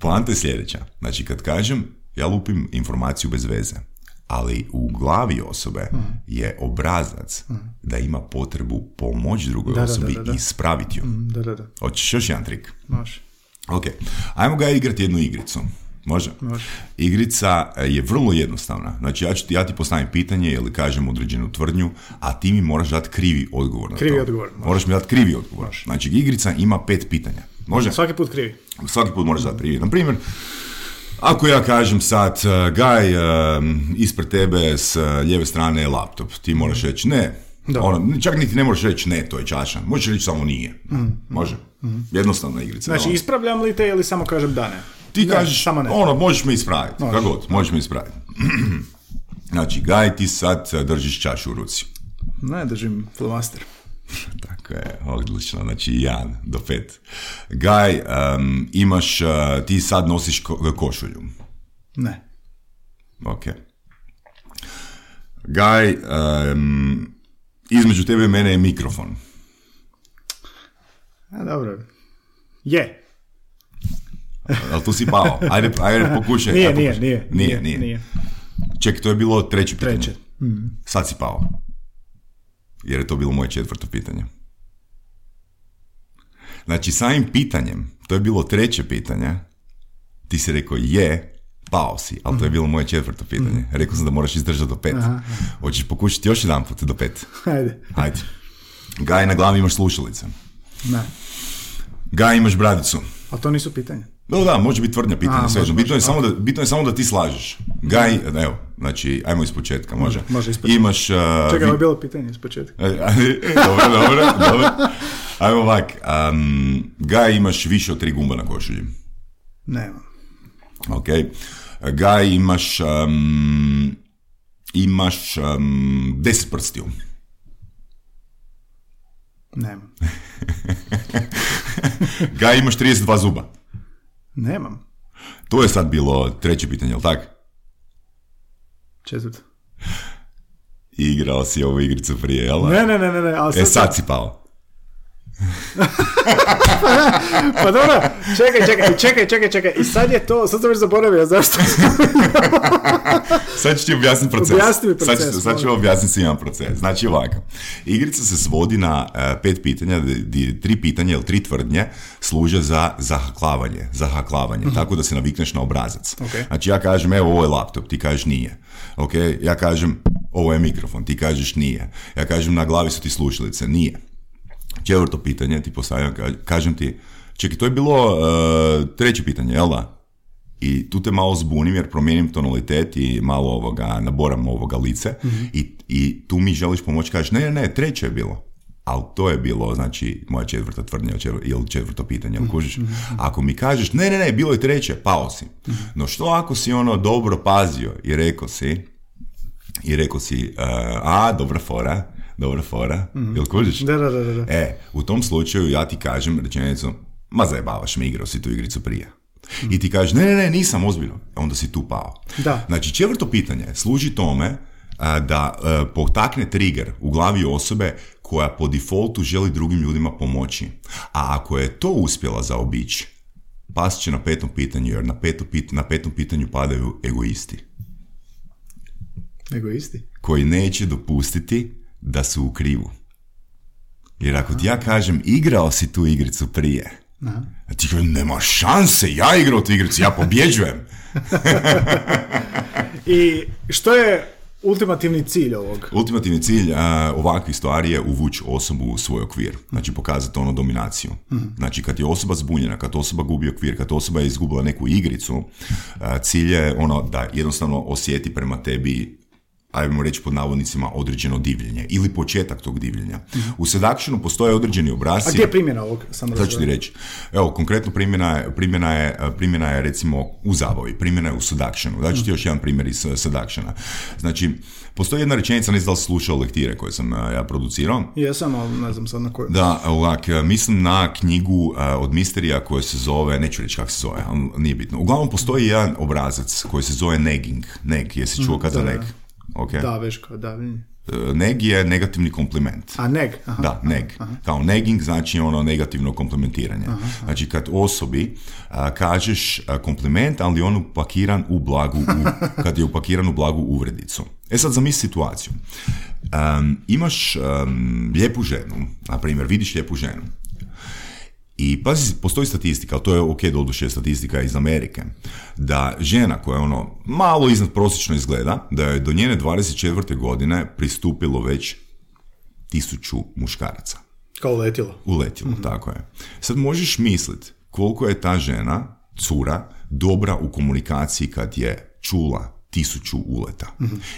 Poanta je sljedeća. Znači, kad kažem, ja lupim informaciju bez veze, ali u glavi osobe je obrazac da ima potrebu pomoći drugoj da, osobi da, da. i ispraviti ju. Mm, Da, da, da. Hoćeš još jedan trik? Može. Ok, ajmo ga igrati jednu igricu. Može? Može. Igrica e, je vrlo jednostavna. Znači, ja, ću, ti- ja ti postavim pitanje ili kažem određenu tvrdnju, a ti mi moraš dati krivi odgovor na Krivi to. odgovor, može. Moraš mi dati krivi odgovor. Znači, igrica ima pet pitanja. Može? Svaki put krivi. Svaki put moraš dati krivi. Na primjer, ako ja kažem sad, uh, Gaj, uh, ispred tebe s lijeve strane je laptop, ti moraš reći ne. Da. Ono, čak niti ne možeš reći ne, to je čaša. Možeš reći samo nije. Može? Jednostavna igrica. Znači, Ono. ispravljam li te ili samo kažem da ne? Ti Ne, kažeš, samo ne. ono, možeš me ispraviti, kako god, možeš me ispraviti. znači, Gaj, ti sad uh, držiš čašu u ruci. Ne, držim flomaster. Tako je, odlično, znači jedan do pet. Gaj, um, imaš, uh, ti sad nosiš ko- košulju. Ne. Ok. Gaj, um, između tebe i mene je mikrofon. A, dobro. Je. Ali tu si pao. Ajde, ajde pokušaj. Nije, ajde, nije, pokušaj. nije. Nije, nije. Nije. Čekaj, to je bilo treće pitanje. Treće. Sad si pao. Jer je to bilo moje četvrto pitanje. Znači, samim pitanjem, to je bilo treće pitanje, ti si rekao je, pao si, ali to je bilo moje četvrto pitanje. Rekao sam da moraš izdržati do pet. Hoćeš pokušati još jedan put do pet? Ajde. Hajde. Gaj, na glavi imaš slušalice. Ne. Gaj, imaš bradicu. A to nisu pitanja. Da, da, može biti tvrdnja pitanja, A, svejedno. može, Bitno, je samo da, bitno je samo da ti slažeš. Gaj, evo, znači, ajmo iz početka, može? može iz početka. Imaš... uh, Čekaj, je bilo pitanje iz početka. E, dobro, dobro, dobro. Ajmo ovak. Um, Gaj, imaš više od tri gumba na košulji. Nemam. Ok. Gaj, imaš... Um, imaš um, deset prstiju. Nemam. Gaj, imaš 32 zuba. Nemam. To je sad bilo treće pitanje, jel tak? Četvrto. Igrao si ovu igricu prije, jel? Ne, ne, ne, ne, ne. Ali E, sad si pao. Pa dobro, čekaj, čekaj, čekaj, čekaj, čekaj. I sad je to, sad sam već zaboravio, zašto? Sad ću ti objasniti proces. Objasni mi proces, Sad ću, sad ću objasniti svima proces. Znači ovako, igrica se svodi na e, pet pitanja, di- tri pitanja ili tri tvrdnje služe za zahaklavanje, zahaklavanje, tako da se navikneš na obrazac. Mhm. Ok. Znači ja kažem, evo ovo je laptop, ti kažeš nije. Ok, ja kažem, ovo je mikrofon, ti kažeš nije. Ja kažem, na glavi su ti slušalice, nije. Četvrto pitanje ti postavljam, ka- kažem ti, čekaj, to je bilo e, treće pitanje, jel da? I tu te malo zbunim jer promijenim tonalitet i malo ovoga, naboram ovoga lice I, i tu mi želiš pomoći, kažeš ne, ne, ne, treće je bilo. Ali to je bilo, znači, moja četvrta tvrdnja ili četvr- ili četvrto pitanje, jel kužiš? Ako mi kažeš, ne, ne, ne, bilo je treće, pao si. No što ako si ono dobro pazio i rekao si, i rekao si, e, a, dobra fora, dobra fora, jel kužiš? Da, da, da, da. E, u tom slučaju ja ti kažem rečenicu, ma zajebavaš me, igrao si tu igricu prije. I ti kažeš, ne, ne, ne, nisam ozbiljno. Onda si tu pao. Da. Znači, četvrto pitanje služi tome a, da a, potakne trigger u glavi osobe koja po defaultu želi drugim ljudima pomoći. A ako je to uspjela zaobići, pas će na petom pitanju, jer na, peto pit- na petom pitanju padaju egoisti Egoisti. koji neće dopustiti da su u krivu. Jer ako ti ja kažem, igrao si tu igricu prije, a ti kažem, nema šanse, ja igrao tu igricu, ja pobjeđujem. I što je ultimativni cilj ovog? Ultimativni cilj a, ovakvih stvari je uvući osobu u svoj okvir. Znači pokazati ono dominaciju. Znači kad je osoba zbunjena, kad osoba gubi okvir, kad osoba je izgubila neku igricu, a, cilj je ono da jednostavno osjeti prema tebi ajmo reći pod navodnicima, određeno divljenje ili početak tog divljenja. U seductionu postoje određeni obrasci. A gdje je primjena ovog? Samo Sad ću ti reći. Evo, konkretno primjena je, primjena je, primjena je recimo u zabavi, primjena je u seductionu. Daću ti još jedan primjer iz uh, seductiona. Znači, postoji jedna rečenica, ne znam da li slušao lektire koje sam uh, ja producirao. Jesam, ali ne znam sad na koju. Da, ovak, uh, mislim na knjigu od misterija koja se zove, neću reći kako se zove, ali nije bitno. Uglavnom postoji jedan obrazac koji se zove negging. Neg, jesi čuo kad za da, neg? Okay. Da, već kao davljenje. E, Neg je negativni kompliment. A neg? Aha. Da, neg. Kao negging znači ono negativno komplementiranje. Znači kad osobi a, kažeš a, kompliment, ali on upakiran u blagu, u, kad je upakiran u blagu uvredicu. E sad zamisli situaciju. Am, imaš am, lijepu ženu, na primjer, vidiš lijepu ženu. I pazi, postoji statistika, ali to je ok, doduše statistika iz Amerike, da žena koja ono malo iznad prosječno izgleda, da je do njene 24. godine pristupilo već tisuću muškaraca. Kao letilo. Uletilo, tako je. Sad možeš misliti koliko je ta žena, cura, dobra u komunikaciji kad je čula tisuću uleta.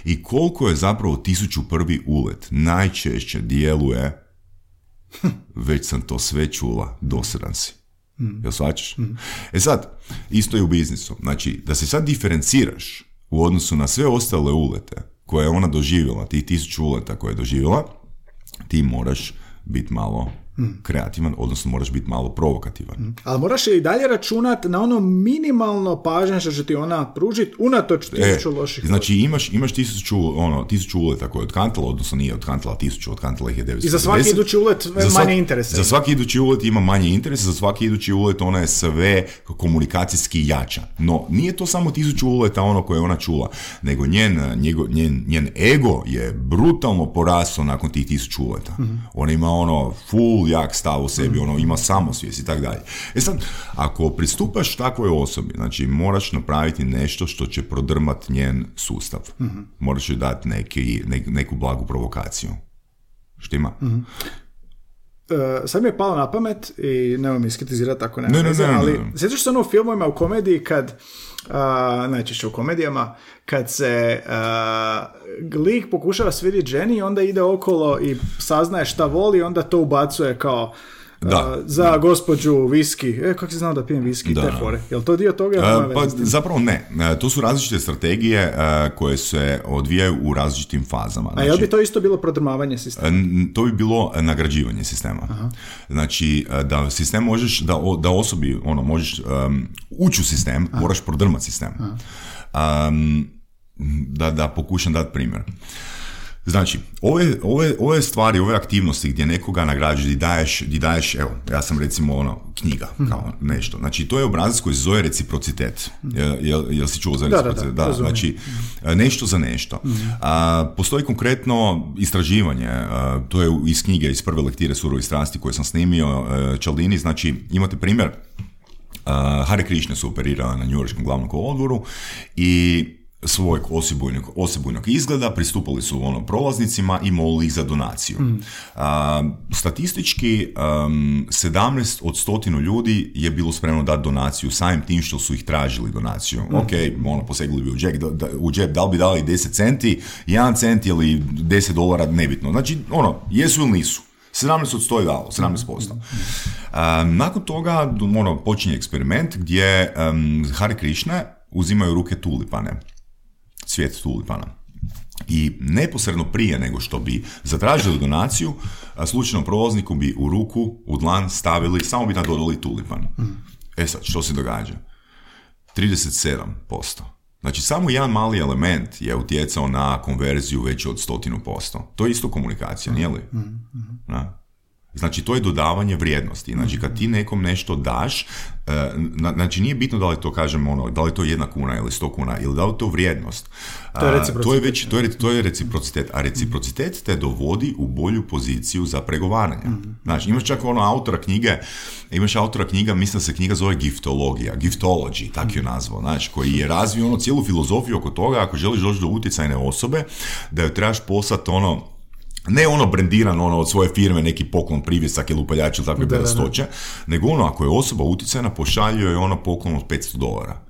I koliko je zapravo tisuću prvi ulet najčešće djeluje već sam to sve čula, dosran si. Jel shvaćaš? E sad, isto je u biznisu. Znači, da se sad diferenciraš u odnosu na sve ostale ulete koje je ona doživjela, tih tisuću uleta koje je doživjela, ti moraš biti malo kreativan, odnosno moraš biti malo provokativan. Ali moraš i dalje računat na ono minimalno pažnje što će ti ona pružiti unatoč tisuću loših. znači imaš, imaš tisuću, ono, tisuću uleta koje je otkantala, odnosno nije otkantala tisuću, otkantala ih je 950. I za svaki idući ulet Za manje svaki- interesa. Za svaki idući ulet ima manje interesa, za svaki idući ulet ona je sve komunikacijski jača. No, nije to samo tisuću uleta ono koje je ona čula, nego njen, njego, njen, njen ego je brutalno porastao nakon tih tisuću uleta. Ona ima ono full jak stav u sebi, ono ima samosvijest i tako dalje. E sad, ako pristupaš takvoj osobi, znači moraš napraviti nešto što će prodrmat njen sustav. Moraš joj dati neki, nek- neku blagu provokaciju. Štima? E, sad mi je palo na pamet i nemoj mi iskritizirati ako Ne, ne, veze, ne, ne, ali ne. sjećaš se ono u filmovima u komediji kad a, najčešće u komedijama kad se a, lik pokušava svidjeti ženi onda ide okolo i saznaje šta voli onda to ubacuje kao Da. za gospođu viski. E, kako si znao da pijem viski? Da, te fore. Jel to dio toga? nema E, Pa zapravo ne. E, To su različite strategije e, koje se odvijaju u različitim fazama. A jel bi to isto bilo prodrmavanje sistema? To bi bilo nagrađivanje sistema. Znači, e, da sistem možeš, da, da osobi, ono, možeš um, ući u sistem, moraš prodrmati sistem. Um, da, da pokušam dati primjer. Znači, ove, ove, ove stvari, ove aktivnosti gdje nekoga nagrađuješ, gdje daješ, gdje daješ, evo, ja sam recimo ono, knjiga, kao nešto. Znači, to je obrazac koji se zove reciprocitet. Jel, jel, jel si čuo za Da, da, da, reciprocitet? Da, razumijem. znači, e, nešto za nešto. A, postoji konkretno istraživanje, a, to je iz knjige, iz prve lektire Surovi strasti koje sam snimio, e, Čaldini, znači, imate primjer, Uh, Hare Krishna se operira na Njujorškom glavnom kolodvoru i svojeg osebujnog, osebujnog izgleda pristupali su ono prolaznicima i molili ih za donaciju. A, statistički um, 17 od stotinu ljudi je bilo spremno dati donaciju samim tim što su ih tražili donaciju. Ok, ono, posegli bi u džep, da, da- u džep, da li bi dali 10 centi, 1 cent ili 10 dolara, nebitno. Znači, ono, jesu ili nisu. 17 od 100 je dalo, 17%. A, nakon toga ono, počinje eksperiment gdje um, Hare Krishna uzimaju ruke tulipane, cvijet tulipana. I neposredno prije nego što bi zatražili donaciju, slučajnom prolazniku bi u ruku, u dlan stavili, samo bi nadodali tulipan. E sad, što se događa? 37%. Znači, samo jedan mali element je utjecao na konverziju veću od stotinu posto. To je isto komunikacija, nije li? Da. Znači, to je dodavanje vrijednosti. Znači, kad ti nekom nešto daš, e, na- znači, nije bitno da li to kažemo ono, da li je to jedna kuna ili sto kuna, ili da li je to vrijednost. To je reciprocitet. to je već, to je, to je reciprocitet, a reciprocitet te dovodi u bolju poziciju za pregovaranje. Znači, imaš čak ono autora knjige, imaš autora knjiga, mislim da se knjiga zove giftologija, giftology, tak ju nazvao, znači, koji je razvio ono cijelu filozofiju oko toga, ako želiš doći do utjecajne osobe, da joj trebaš poslati ono, ne ono brendirano ono od svoje firme neki poklon, privjesak ili upaljač ili takve Da, da, da. bedastoće, nego ono ako je osoba utjecajna pošalju joj ono poklon od 500 dolara.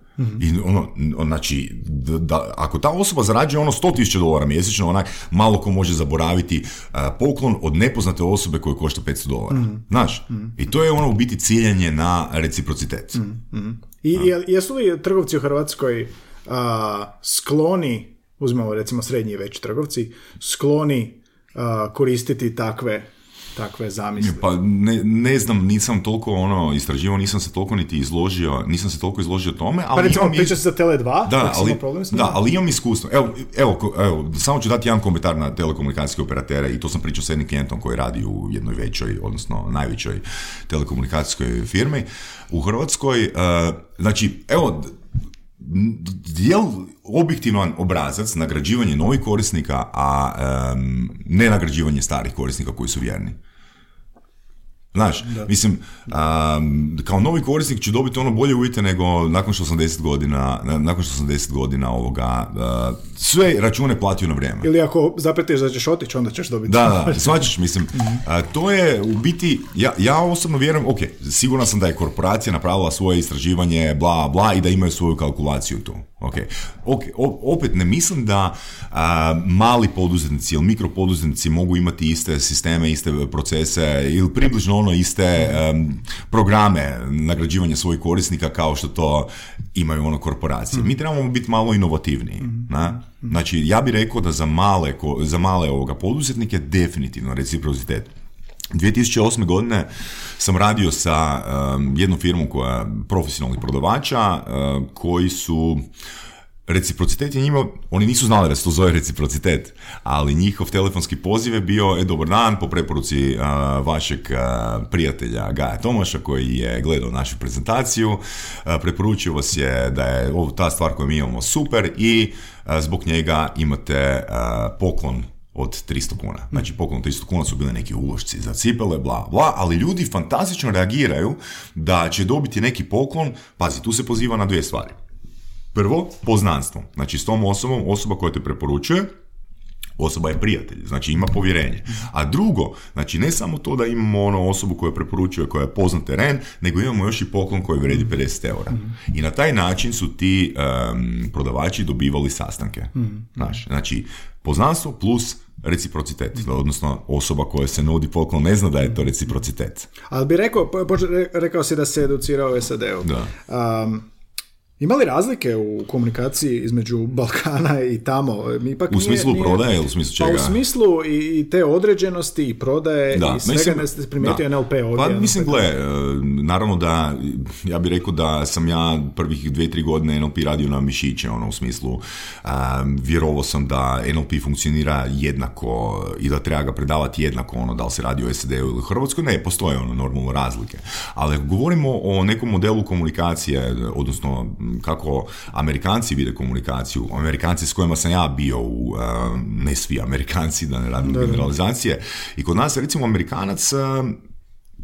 I ono, znači, da, ako ta osoba zarađuje ono 100.000 dolara mjesečno, onak malo ko može zaboraviti uh, poklon od nepoznate osobe koje košta 500 dolara. Znaš? I to je ono u biti ciljanje na reciprocitet. I je- jesu li trgovci u Hrvatskoj a, skloni, uzmemo recimo srednji i veći trgovci, skloni koristiti takve, takve zamisli? Pa ne, ne znam, nisam toliko ono istraživao, nisam se toliko niti izložio, nisam se toliko izložio tome, ali Pa recimo, imam priča se za Tele 2, Da, ali, problem s da, ali imam iskustvo. Evo, evo, evo, samo ću dati jedan komentar na telekomunikacijske operatere i to sam pričao s jednim klijentom koji radi u jednoj većoj, odnosno najvećoj telekomunikacijskoj firmi u Hrvatskoj. e, znači, evo, je li objektivan obrazac nagrađivanje novih korisnika, a em, ne nagrađivanje starih korisnika koji su vjerni? Znaš, mislim, am, kao novi korisnik ću dobiti ono bolje uvjete nego nakon što sam 10 godina, na- nakon što sam 10 godina ovoga, a, sve račune platio na vrijeme. Ili ako zapreteš da ćeš otići, onda ćeš dobiti. Da, da, svačaš, mislim, a, to je u biti, ja, ja osobno vjerujem, ok, siguran sam da je korporacija napravila svoje istraživanje, bla, bla, i da imaju svoju kalkulaciju tu. Ok, ok, o- opet ne mislim da a, mali poduzetnici ili mikropoduzetnici mogu imati iste sisteme, iste procese ili približno ono iste em, programe nagrađivanja svojih korisnika kao što to imaju ono korporacije. Mi trebamo biti malo inovativniji. Na? Znači, ja bih rekao da za male, za male ovoga poduzetnike definitivno reciprocitet. 2008. godine sam radio sa um, jednom firmom koja profesionalnih prodavača uh, koji su Reciprocitet je njima, oni nisu znali da se to zove reciprocitet, ali njihov telefonski poziv je bio, e, dobar dan, po preporuci a, vašeg a, prijatelja Gaja Tomaša koji je gledao našu prezentaciju, a, preporučio vas je da je ovo ta stvar koju mi imamo super i zbog njega imate poklon od 300 kuna. Znači, poklon od 300 kuna su bili neki ulošci za cipele, bla, bla, ali ljudi fantastično reagiraju da će dobiti neki poklon, pazi, tu se poziva na dvije stvari. Prvo, poznanstvo. Znači, s tom osobom, osoba koja te preporučuje, osoba je prijatelj, znači ima povjerenje. A drugo, znači ne samo to da imamo ono osobu koja preporučuje, koja je poznat teren, nego imamo još i poklon koji vredi 50 eura. I na taj način su ti em, prodavači dobivali sastanke. Znaš, znači, poznanstvo plus reciprocitet, odnosno osoba koja se nudi poklon ne zna da je to reciprocitet. Ali bi rekao, rekao si da se educirao u SAD-u. Da. Um, ima li razlike u komunikaciji između Balkana i tamo? Mi ipak U smislu nije- prodaje ili u smislu Pa čega? u smislu i, i te određenosti i prodaje i svega ne ste primijetio da. NLP ovdje. Pa ono, mislim, gle, e, naravno da, ja bih rekao da sam ja prvih dve, tri godine NLP radio na mišiće, ono u smislu, a, vjerovao sam da NLP funkcionira jednako i da treba ga predavati jednako, ono, da li se radi o SAD-u ili u Hrvatskoj, ne, postoje ono normalno razlike. Ali ako govorimo o nekom modelu komunikacije, odnosno kako Amerikanci vide komunikaciju, Amerikanci s kojima sam ja bio u, a, ne svi Amerikanci, da ne radim generalizacije, i kod nas recimo Amerikanac a,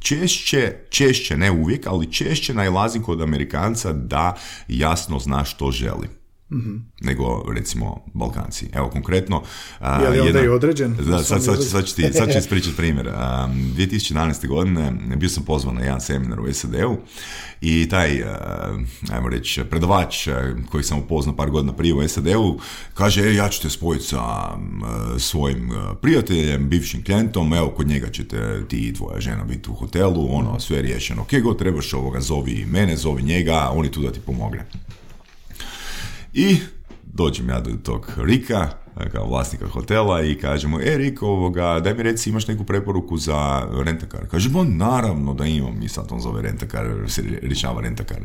češće, češće, ne uvijek, ali češće najlazi kod Amerikanca da jasno zna što želi. Nego recimo Balkanci. Evo konkretno... a, Je li onda jedna- i određen? Da, sad, sad, sad, ću ti, sad ću ispričati primjer. A, 2011. godine bio sam pozvan na jedan seminar u SAD-u i taj, a, ajmo reći, predavač koji sam upoznao par godina prije u SAD-u kaže, e, ja ću te spojiti sa svojim prijateljem, bivšim klijentom, evo, kod njega ćete ti i tvoja žena biti u hotelu, ono, sve je riješeno. Kje god trebaš ovoga, zovi mene, zovi njega, on je tu da ti pomogne. I dođem ja do tog Rika, kao vlasnika hotela i kažem mu, e Rik, ovoga, daj mi reci imaš neku preporuku za rentakar. Kaže, naravno da imam i sad on zove rentakar, se rješava rentakar.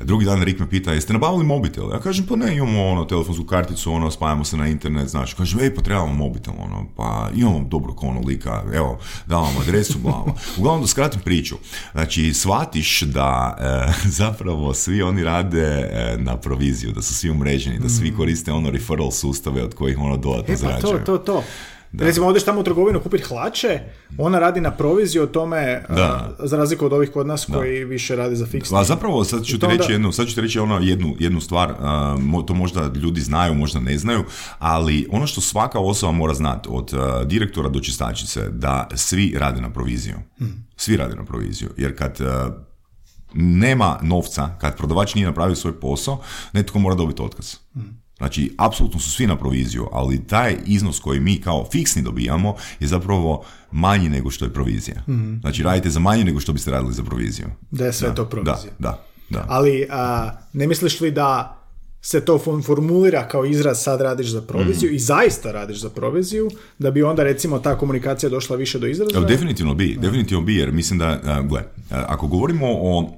Drugi dan Rik me pita, jeste nabavili mobitel? Ja kažem, pa ne, imamo ono, telefonsku karticu, ono, spajamo se na internet, znači, kaže, ej, pa trebamo mobitel, ono, pa imamo dobro kono lika, evo, dam vam adresu, bla, bla. Uglavnom, da skratim priču, znači, shvatiš da e, zapravo svi oni rade e, na proviziju, da su svi umreženi, da svi koriste ono referral sustave od kojih ono dodatno E pa to, to, to. Recimo, odeš tamo u trgovinu kupiti hlače, ona radi na proviziju o tome, Da. a, za razliku od ovih kod nas koji više radi za fiksni. A zapravo sad ću ti to onda- reći jednu, sad ću ti reći ono jednu, jednu stvar, a, to možda ljudi znaju, možda ne znaju, ali ono što svaka osoba mora znati, od a, direktora do čistačice, da svi rade na proviziju. Svi rade na proviziju, jer kad nema novca, kad prodavač nije napravio svoj posao, netko mora dobiti otkaz. Znači, apsolutno su svi na proviziju, ali taj iznos koji mi kao fiksni dobijamo je zapravo manji nego što je provizija. Znači, radite za manje nego što biste radili za proviziju. Da je sve to provizija. Da, da, da. Ali a, ne misliš li da se to formulira kao izraz sad radiš za proviziju i zaista radiš za proviziju, da bi onda recimo ta komunikacija došla više do izraza? Definitivno bi, definitivno bi, jer mislim da, gle, ako govorimo o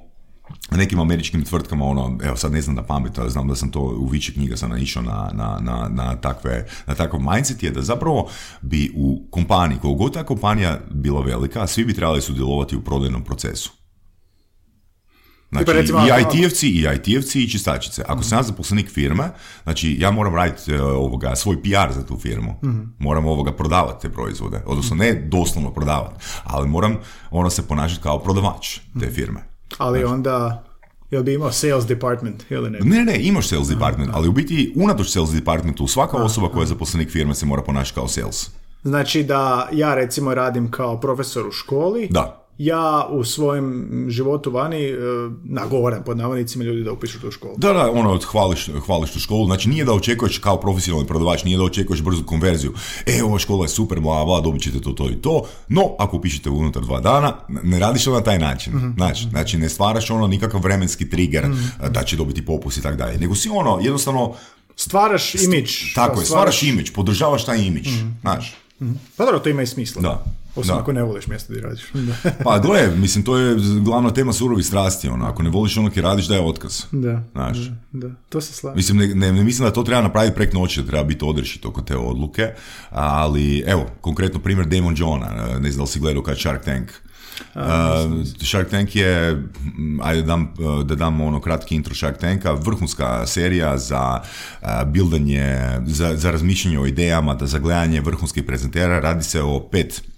nekim američkim tvrtkama, ono, evo sad ne znam da pamet, ali znam da sam to u više knjiga sam naišao na, na, na, na, takve, na takav mindset, je da zapravo bi u kompaniji, koliko ta kompanija bila velika, svi bi trebali sudjelovati u prodajnom procesu. Znači, recimo, i IT-evci, i IT-evci i čistačice. Ako sam ja zaposlenik firme, znači ja moram raditi e, ovoga, svoj PR za tu firmu. Moram ovoga prodavati te proizvode. Odnosno ne doslovno prodavati, ali moram ono se ponašati kao prodavač te firme. Ali onda, jel bi imao sales department ili ne? Ne, ne, imaš sales department, ali u biti unatoč sales departmentu svaka osoba koja je zaposlenik firme se mora ponašati kao sales. Znači da ja recimo radim kao profesor u školi, Da. Ja u svojem životu vani e, nagovaram pod navodnicima ljudi da upišu tu školu. Da, da, ono, hvališ, hvališ tu školu, znači nije da očekuješ kao profesionalni prodavač, nije da očekuješ brzu konverziju, e, ova škola je super, bla, bla, dobit ćete to, to i to, no, ako upišete unutar dva dana, ne radiš to na taj način, znači, znači, ne stvaraš ono nikakav vremenski trigger da će dobiti popust i tako dalje, nego si ono, jednostavno, Stvaraš imidž. tako je, stvaraš imidž, podržavaš taj imidž, znaš, Pa dobro, to ima i smisla. da. Osim da. ako ne voliš mjesto gdje radiš. Pa gle, mislim, to je glavna tema surovih strasti, ono, ako ne voliš ono kaj radiš, da je otkaz. Da, Znaš. da, da, to se slažem. Mislim, ne, ne, ne mislim da to treba napraviti prek noći, da treba biti odrešit oko te odluke, ali evo, konkretno primjer Damon Johna, ne znam da li si gledao kad Shark Tank. Uh, Shark Tank je, mm, ajde dam, da dam ono kratki intro Shark Tanka, vrhunska serija za bildanje, za, za razmišljanje o idejama, da za gledanje vrhunskih prezentera, radi se o pet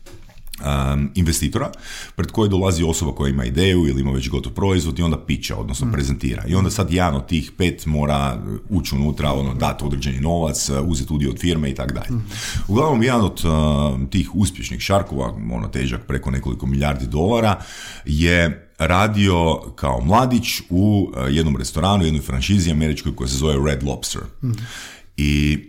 um, investitora, pred koje dolazi osoba koja ima ideju ili ima već gotov proizvod i onda pića, odnosno prezentira. I onda sad jedan od tih pet mora ući unutra, ono, dati određeni novac, uh, uzeti udio od firme i tako dalje. Uglavnom, jedan od uh, tih uspješnih šarkova, ono težak preko nekoliko milijardi dolara, je radio kao mladić u jednom restoranu, jednoj franšizi američkoj koja se zove Red Lobster. I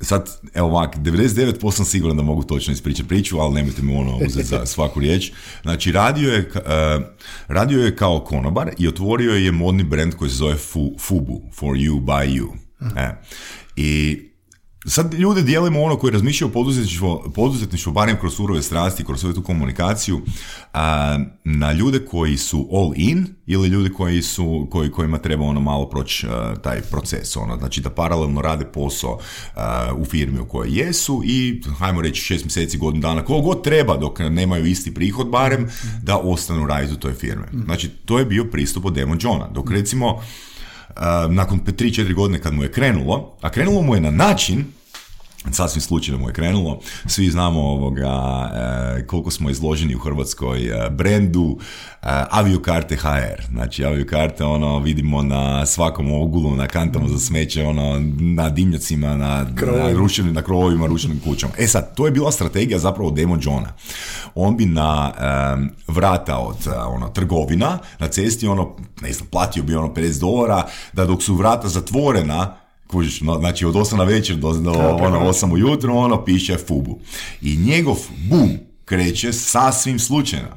Sad, evo ovak, 99% sam siguran da mogu točno ispričati priču, ali nemojte mi ono uzeti za svaku riječ. Znači, radio je, e, radio je kao konobar i otvorio je modni brand koji se zove Fu, Fubu, For You, By You. E. I sad ljude dijelimo ono koji razmišljaju o poduzetništvu, barem kroz surove strasti, kroz svoju tu komunikaciju, na ljude koji su all in ili ljudi koji su, koji, kojima treba ono malo proći taj proces, ono, znači da paralelno rade posao u firmi u kojoj jesu i, hajmo reći, šest mjeseci, godinu dana, koliko god treba dok nemaju isti prihod barem, da ostanu raditi u toj firmi. Znači, to je bio pristup od Demon Johna, dok recimo nakon 3-4 godine kad mu je krenulo, a krenulo mu je na način sasvim slučajno mu je krenulo. Svi znamo ovoga, e, koliko smo izloženi u Hrvatskoj e, brendu e, aviokarte HR. Znači aviokarte ono vidimo na svakom ogulu, na kantama za smeće, ono, na dimnjacima, na, na ruševnim, na krovovima, ruševnim kućama. E sad, to je bila strategija zapravo Demon Johna. On bi na vrata od e, ono, trgovina na cesti ono, ne znam, platio bi ono 50 dolara, da dok su vrata zatvorena, Kužiš, no, znači od 8 na večer do, do ono, 8 ujutro, ono piše Fubu. I njegov boom kreće sasvim slučajno.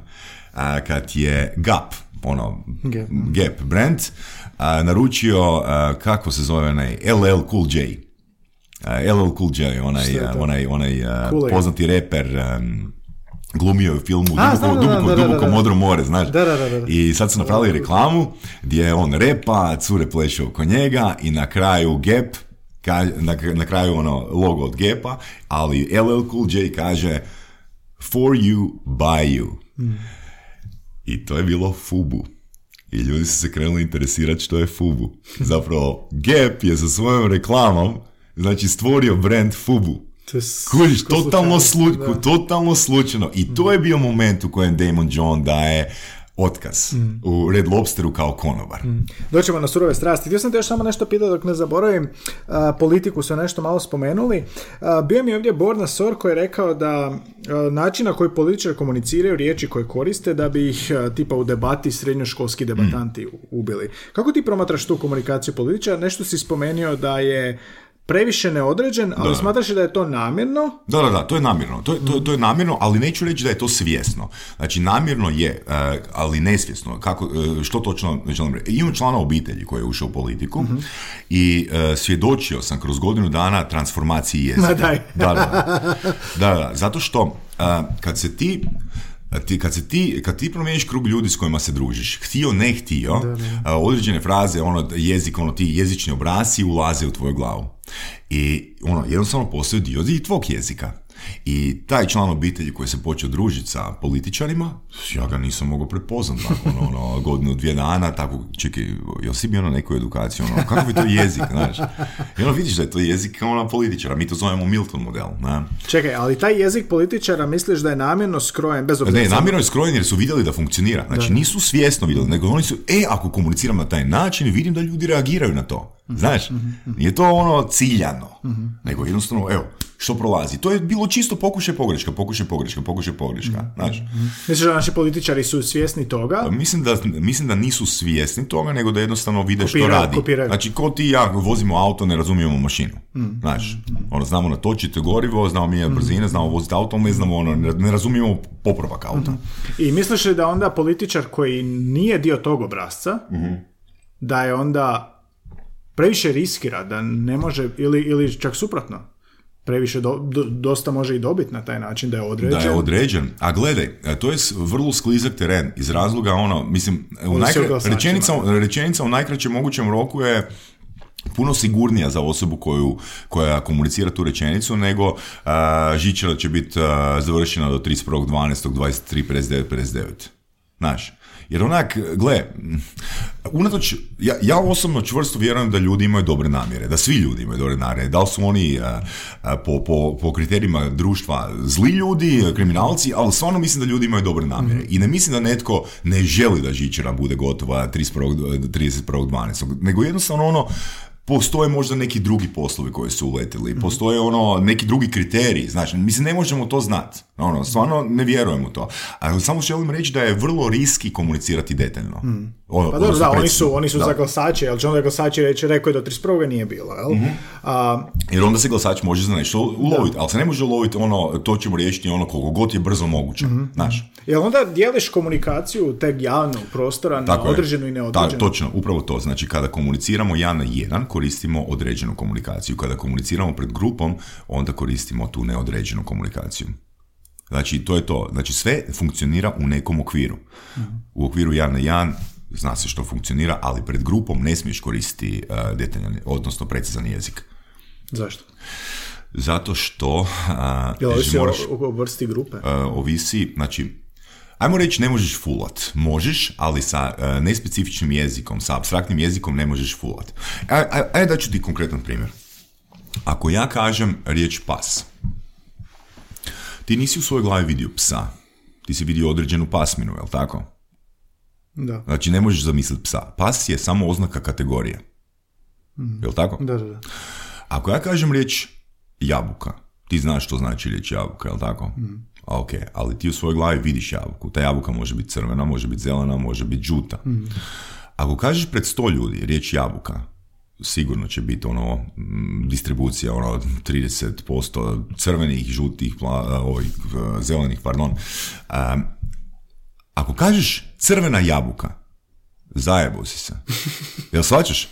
A, kad je Gap, ono, Gap. Gap brand, a, naručio, a, kako se zove onaj, LL Cool J. A, LL Cool J, onaj, onaj, onaj a, Cool poznati reper, em, glumio je u filmu A, Duboko, da, duboko, da, da, duboko da, da. modro more, znaš. Da, da, da, da. I sad su napravili reklamu gdje on repa, cure pleše oko njega i na kraju Gap, ka- na, na kraju ono logo od Gapa, ali LL Cool J kaže for you, by you. I to je bilo Fubu. I ljudi su se krenuli interesirati što je Fubu. Zapravo, Gap je sa svojom reklamom znači stvorio brand Fubu. To je Kužiš, totalno, slučajno, slu, totalno slučajno. I to je bio moment u kojem Damon John daje otkaz u Red Lobsteru kao konobar. Doćemo na surove strasti. Htio sam te još samo nešto pitati dok ne zaboravim. A, politiku su nešto malo spomenuli. A, bio mi je ovdje Borna Sor koji je rekao da a, način na koji političari komuniciraju riječi koje koriste da bi ih tipa u debati srednjoškolski debatanti ubili. Kako ti promatraš tu komunikaciju političara? Nešto si spomenuo da je previše neodređen, ali Da. smatraš da je to namjerno? Da, da, da, to je namjerno. To je, to, to je namjerno, ali neću reći da je to svjesno. Znači, namjerno je, e, ali nesvjesno. Kako, e, što točno želim reći? Imam člana obitelji koji je ušao u politiku i e, svjedočio sam kroz godinu dana transformaciji jezika. Daj. Da, da, da, da, zato što kad se ti ti, kad, se ti, kad ti promijeniš krug ljudi s kojima se družiš, htio, ne htio, a, određene fraze, ono, jezik, ono, ti jezični obrasi ulaze u tvoju glavu. I ono, jednostavno postoji dio i tvog jezika. I taj član obitelji koji se počeo družiti sa političarima, ja ga nisam mogao prepoznati nakon ono, godinu, dvije dana, tako, čekaj, jel si bio na nekoj edukaciji, ono, kako bi to jezik, znaš? I ono vidiš da je to jezik ono političara, mi to zovemo Milton model, na. Čekaj, ali taj jezik političara misliš da je namjerno skrojen, bez obzira... Ne, namjerno je skrojen jer su vidjeli da funkcionira. Znači nisu svjesno vidjeli, nego oni su, e, ako komuniciram na taj način, vidim da ljudi reagiraju na to. Znaš, nije to ono ciljano, nego jednostavno, evo, što prolazi. To je bilo čisto pokušaj pogreška, pokušaj pogreška, pokušaj pogreška, znaš. Misliš da naši političari su svjesni toga? Mislim da, mislim da nisu svjesni toga, nego da jednostavno vide što Kopiraju- radi. kopiraju. Znači, ko ti i ja vozimo auto, ne razumijemo mašinu. Znaš, ono, znamo natočiti gorivo, znamo mijenjati brzine, znamo voziti auto, ne znamo, ono, ne, ne razumijemo popravak auta. I misliš li da onda političar koji nije dio tog obrazca, da je onda previše riskira, da ne može, ili, ili čak suprotno, previše do- do- dosta može i dobiti na taj način da je određen. Da je određen. A gledaj, e, to je vrlo sklizak teren iz razloga ono, mislim, u Ovisi o najkra- rečenica, rečenica u najkraćem mogućem roku je puno sigurnija za osobu koju, koja komunicira tu rečenicu nego a, žičara će biti a, završena do 31.12. 23, 59, 59. Znaš, jer onak, gle, unatoč, ja, ja osobno čvrsto vjerujem da ljudi imaju dobre namjere, da svi ljudi imaju dobre namjere, da li su oni a, a, po, po, po kriterijima društva zli ljudi, kriminalci, ali stvarno mislim da ljudi imaju dobre namjere. I ne mislim da netko ne želi da žičara bude gotova 31. 31.12. nego jednostavno ono, postoje možda neki drugi poslovi koji su uletili, postoje ono neki drugi kriteriji, znači, mislim, ne možemo to znati, ono, stvarno ne vjerujem u to. Ali samo želim reći da je vrlo riski komunicirati detaljno. Ono, Pa dobro, odnosno da, oni su, oni su Da. za glasače, jer će onda glasači reći, rekao je do 31. nije bilo, jel? Mhm. A, Jer onda se glasač može za nešto uloviti, ali se ne može uloviti ono, to ćemo riješiti ono koliko god je brzo moguće, Mhm. znaš. jel onda dijeliš komunikaciju teg javnog prostora na Tako je. određenu i Da, neodređenu? točno, upravo to. Znači, kada komuniciramo jedan na jedan, koristimo određenu komunikaciju. Kada komuniciramo pred grupom, onda koristimo tu neodređenu komunikaciju. Znači, to je to. Znači, sve funkcionira u nekom okviru. U okviru jedan na jedan zna se što funkcionira, ali pred grupom ne smiješ koristiti uh, detaljan, odnosno precizan jezik. Zašto? Zato što uh, Jel znači, ovisi moraš, o, o vrsti grupe? uh, ovisi, znači, ajmo reći ne možeš fulat. Možeš, ali sa nespecifičnim jezikom, sa abstraktnim jezikom ne možeš fulat. Aj- aj- Ajde da ću ti konkretan primjer. Ako ja kažem riječ pas, ti nisi u svojoj glavi vidio psa. Ti si vidio određenu pasminu, jel tako? Da. Znači ne možeš zamisliti psa. Pas je samo oznaka kategorije. Jel tako? Da, da, da. Ako ja kažem riječ jabuka, ti znaš što znači riječ jabuka, jel tako? A, ok, ali ti u svojoj glavi vidiš jabuku. Ta jabuka može biti crvena, može biti zelena, može biti žuta. Ako kažeš pred sto ljudi riječ jabuka, sigurno će biti ono mm, distribucija ono 30% crvenih, žutih, pla, ovih, eh, zelenih, pardon. Um, ako kažeš crvena jabuka, zajebo si se. Jel shvaćaš?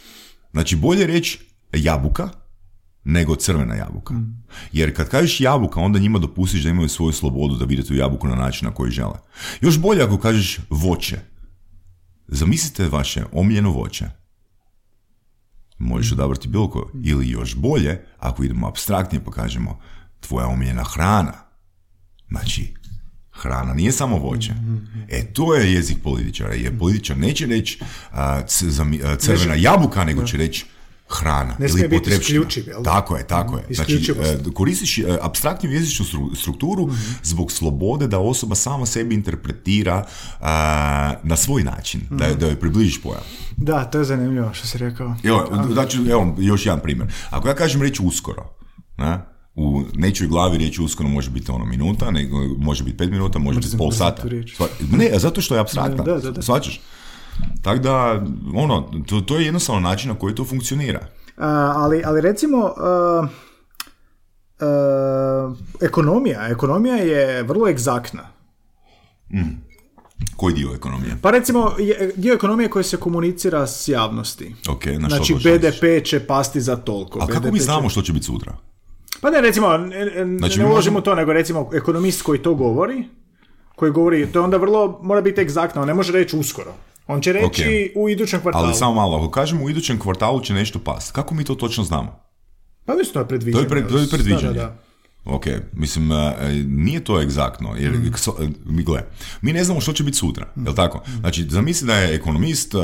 Znači bolje reći jabuka nego crvena jabuka. Jer kad kažeš jabuka, onda njima dopustiš da imaju svoju slobodu da vide tu jabuku na način na koji žele. Još bolje ako kažeš voće. Zamislite vaše omiljeno voće. Možeš odabrati bilo koje. Ili još bolje, ako idemo abstraktnije pa kažemo tvoja omiljena hrana. Znači, hrana nije samo voće. E, to je jezik političara. Jer političar neće reći crvena jabuka, nego će reći hrana Ne ili smije biti potrepština. Tako je, tako je. Znači, Isključivost. e, koristiš e, apstraktnu jezičnu stru- strukturu Mhm. zbog slobode da osoba sama sebi interpretira na svoj način, da, Mhm. da joj približiš pojam. Da, to je zanimljivo što si rekao. Evo, znači, evo, još jedan primjer. Ako ja kažem reći uskoro, ne? U nečoj glavi riječ uskoro može biti ono minuta, nego može biti pet minuta, može biti pol sata. Ne, zato što je apstraktna. Da, da, da. Shvaćaš? Tako da, ono, to, to je jednostavno način na koji to funkcionira. A, ali, ali recimo, a, a, ekonomija, ekonomija je vrlo egzaktna. Koji dio ekonomije? Pa recimo, dio ekonomije koji se komunicira s javnosti. Ok, na što Znači? BDP će pasti za toliko. A kako BDP mi će- znamo što će biti sutra? Pa ne, recimo, ne, Znači, ne uložimo možemo- to, nego recimo ekonomist koji to govori, koji govori, to je onda vrlo, mora biti egzaktno, on ne može reći uskoro. On će reći u idućem kvartalu. Ali samo malo, ako kažemo u idućem kvartalu će nešto pasti, kako mi to točno znamo? Pa mislim, to je To predviđanje. je, pre, to je predviđanje. Da, da, da. Ok, mislim, e, nije to egzaktno, jer Mm. e, mi gle, mi ne znamo što će biti sutra, jel tako? Znači, zamisli da je ekonomist e,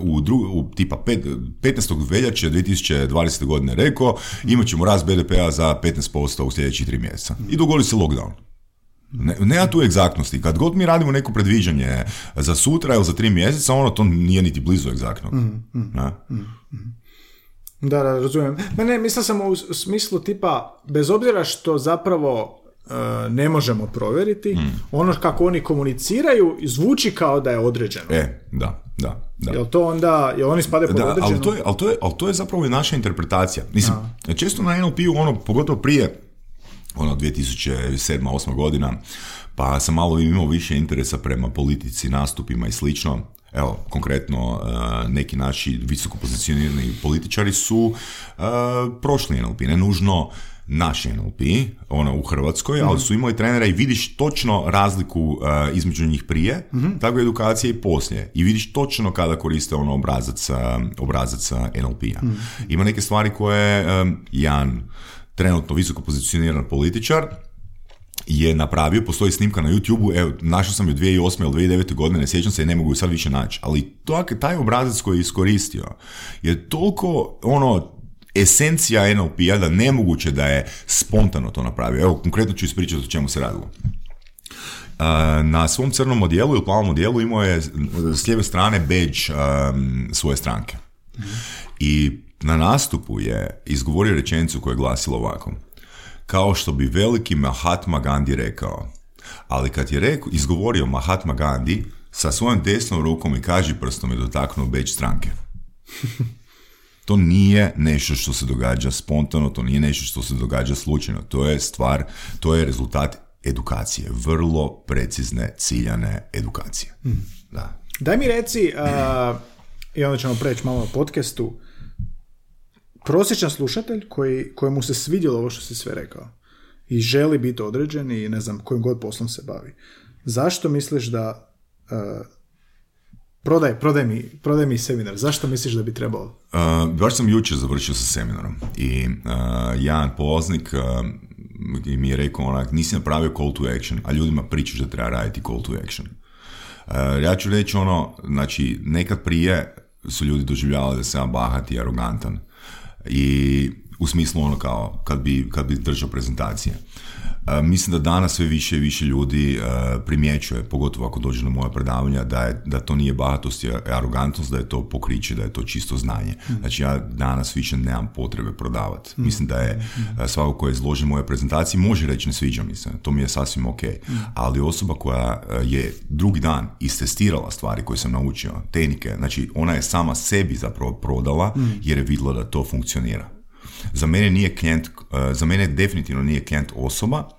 u, dru, u tipa pet, 15. veljače 2020. godine rekao, imat ćemo rast BDP-a za 15% u sljedećih tri mjeseca. I dogodi se lockdown. Ne, nema tu egzaktnosti. Kad god mi radimo neko predviđanje za sutra ili za tri mjeseca, ono to nije niti blizu egzaktnog. Mm, Ne? Da, da, razumijem. Ma ne, mislio sam u smislu tipa, bez obzira što zapravo e, ne možemo provjeriti, Mm. ono kako oni komuniciraju zvuči kao da je određeno. E, da, da, da. Jel to onda, jel oni spade pod Da, određeno? ali to, je, ali, to je, ali to je zapravo i naša interpretacija. Mislim, često na NLP-u, ono, pogotovo prije, ono, 2007-2008 godina, pa sam malo imao više interesa prema politici, nastupima i slično. Evo, konkretno, e, neki naši visoko pozicionirani političari su e, prošli NLP, ne nužno naš NLP, ono u Hrvatskoj, ali su imali trenera i vidiš točno razliku e, između njih prije, tako edukacije i poslije. I vidiš točno kada koriste ono obrazac, obrazac NLP-a. Ima neke stvari koje e, jedan trenutno visoko pozicioniran političar je napravio, postoji snimka na YouTube-u, evo, našao sam ju 2008. ili 2009. godine, ne sjećam se i ne mogu ju sad više naći, ali to, taj obrazac koji je iskoristio je toliko, ono, esencija NLP-a da nemoguće da je spontano to napravio. Evo, konkretno ću ispričati o čemu se radilo. Uh, na svom crnom odjelu ili plavom odjelu imao je s lijeve strane badge um, svoje stranke. I na nastupu je izgovorio rečenicu koja je glasila ovako. Kao što bi veliki Mahatma Gandhi rekao. Ali kad je rekao, izgovorio Mahatma Gandhi, sa svojom desnom rukom i kaži prstom je dotaknuo badge stranke. To nije nešto što se događa spontano, to nije nešto što se događa slučajno. To je stvar, to je rezultat edukacije. Vrlo precizne, ciljane edukacije. Da. Daj mi reci, a, i onda ćemo preći malo o podcastu, prosječan slušatelj koji, kojemu se svidjelo ovo što si sve rekao i želi biti određen i ne znam kojim god poslom se bavi. Zašto misliš da a, prodaj, prodaj, mi, prodaj mi seminar, zašto misliš da bi trebalo? Uh, baš sam jučer završio sa seminarom i uh, jedan polaznik uh, mi je rekao onak, nisi napravio call to action, a ljudima pričaš da treba raditi call to action. Uh, ja ću reći ono, znači, nekad prije su ljudi doživljavali da sam bahat i arogantan i u smislu ono kao kad bi, kad bi držao prezentacije. Mislim da danas sve više i više ljudi primjećuje, pogotovo ako dođe na moja predavanja, da, je, da to nije bahatost i arogantnost, da je to pokriće, da je to čisto znanje. Znači ja danas više nemam potrebe prodavati. Mislim da je uh, svako ko je izloži moje prezentacije može reći ne sviđa mi se, to mi je sasvim ok. Ali osoba koja je drugi dan istestirala stvari koje sam naučio, tehnike, znači ona je sama sebi zapravo prodala jer je vidjela da to funkcionira. Za mene nije klijent, za mene definitivno nije klijent osoba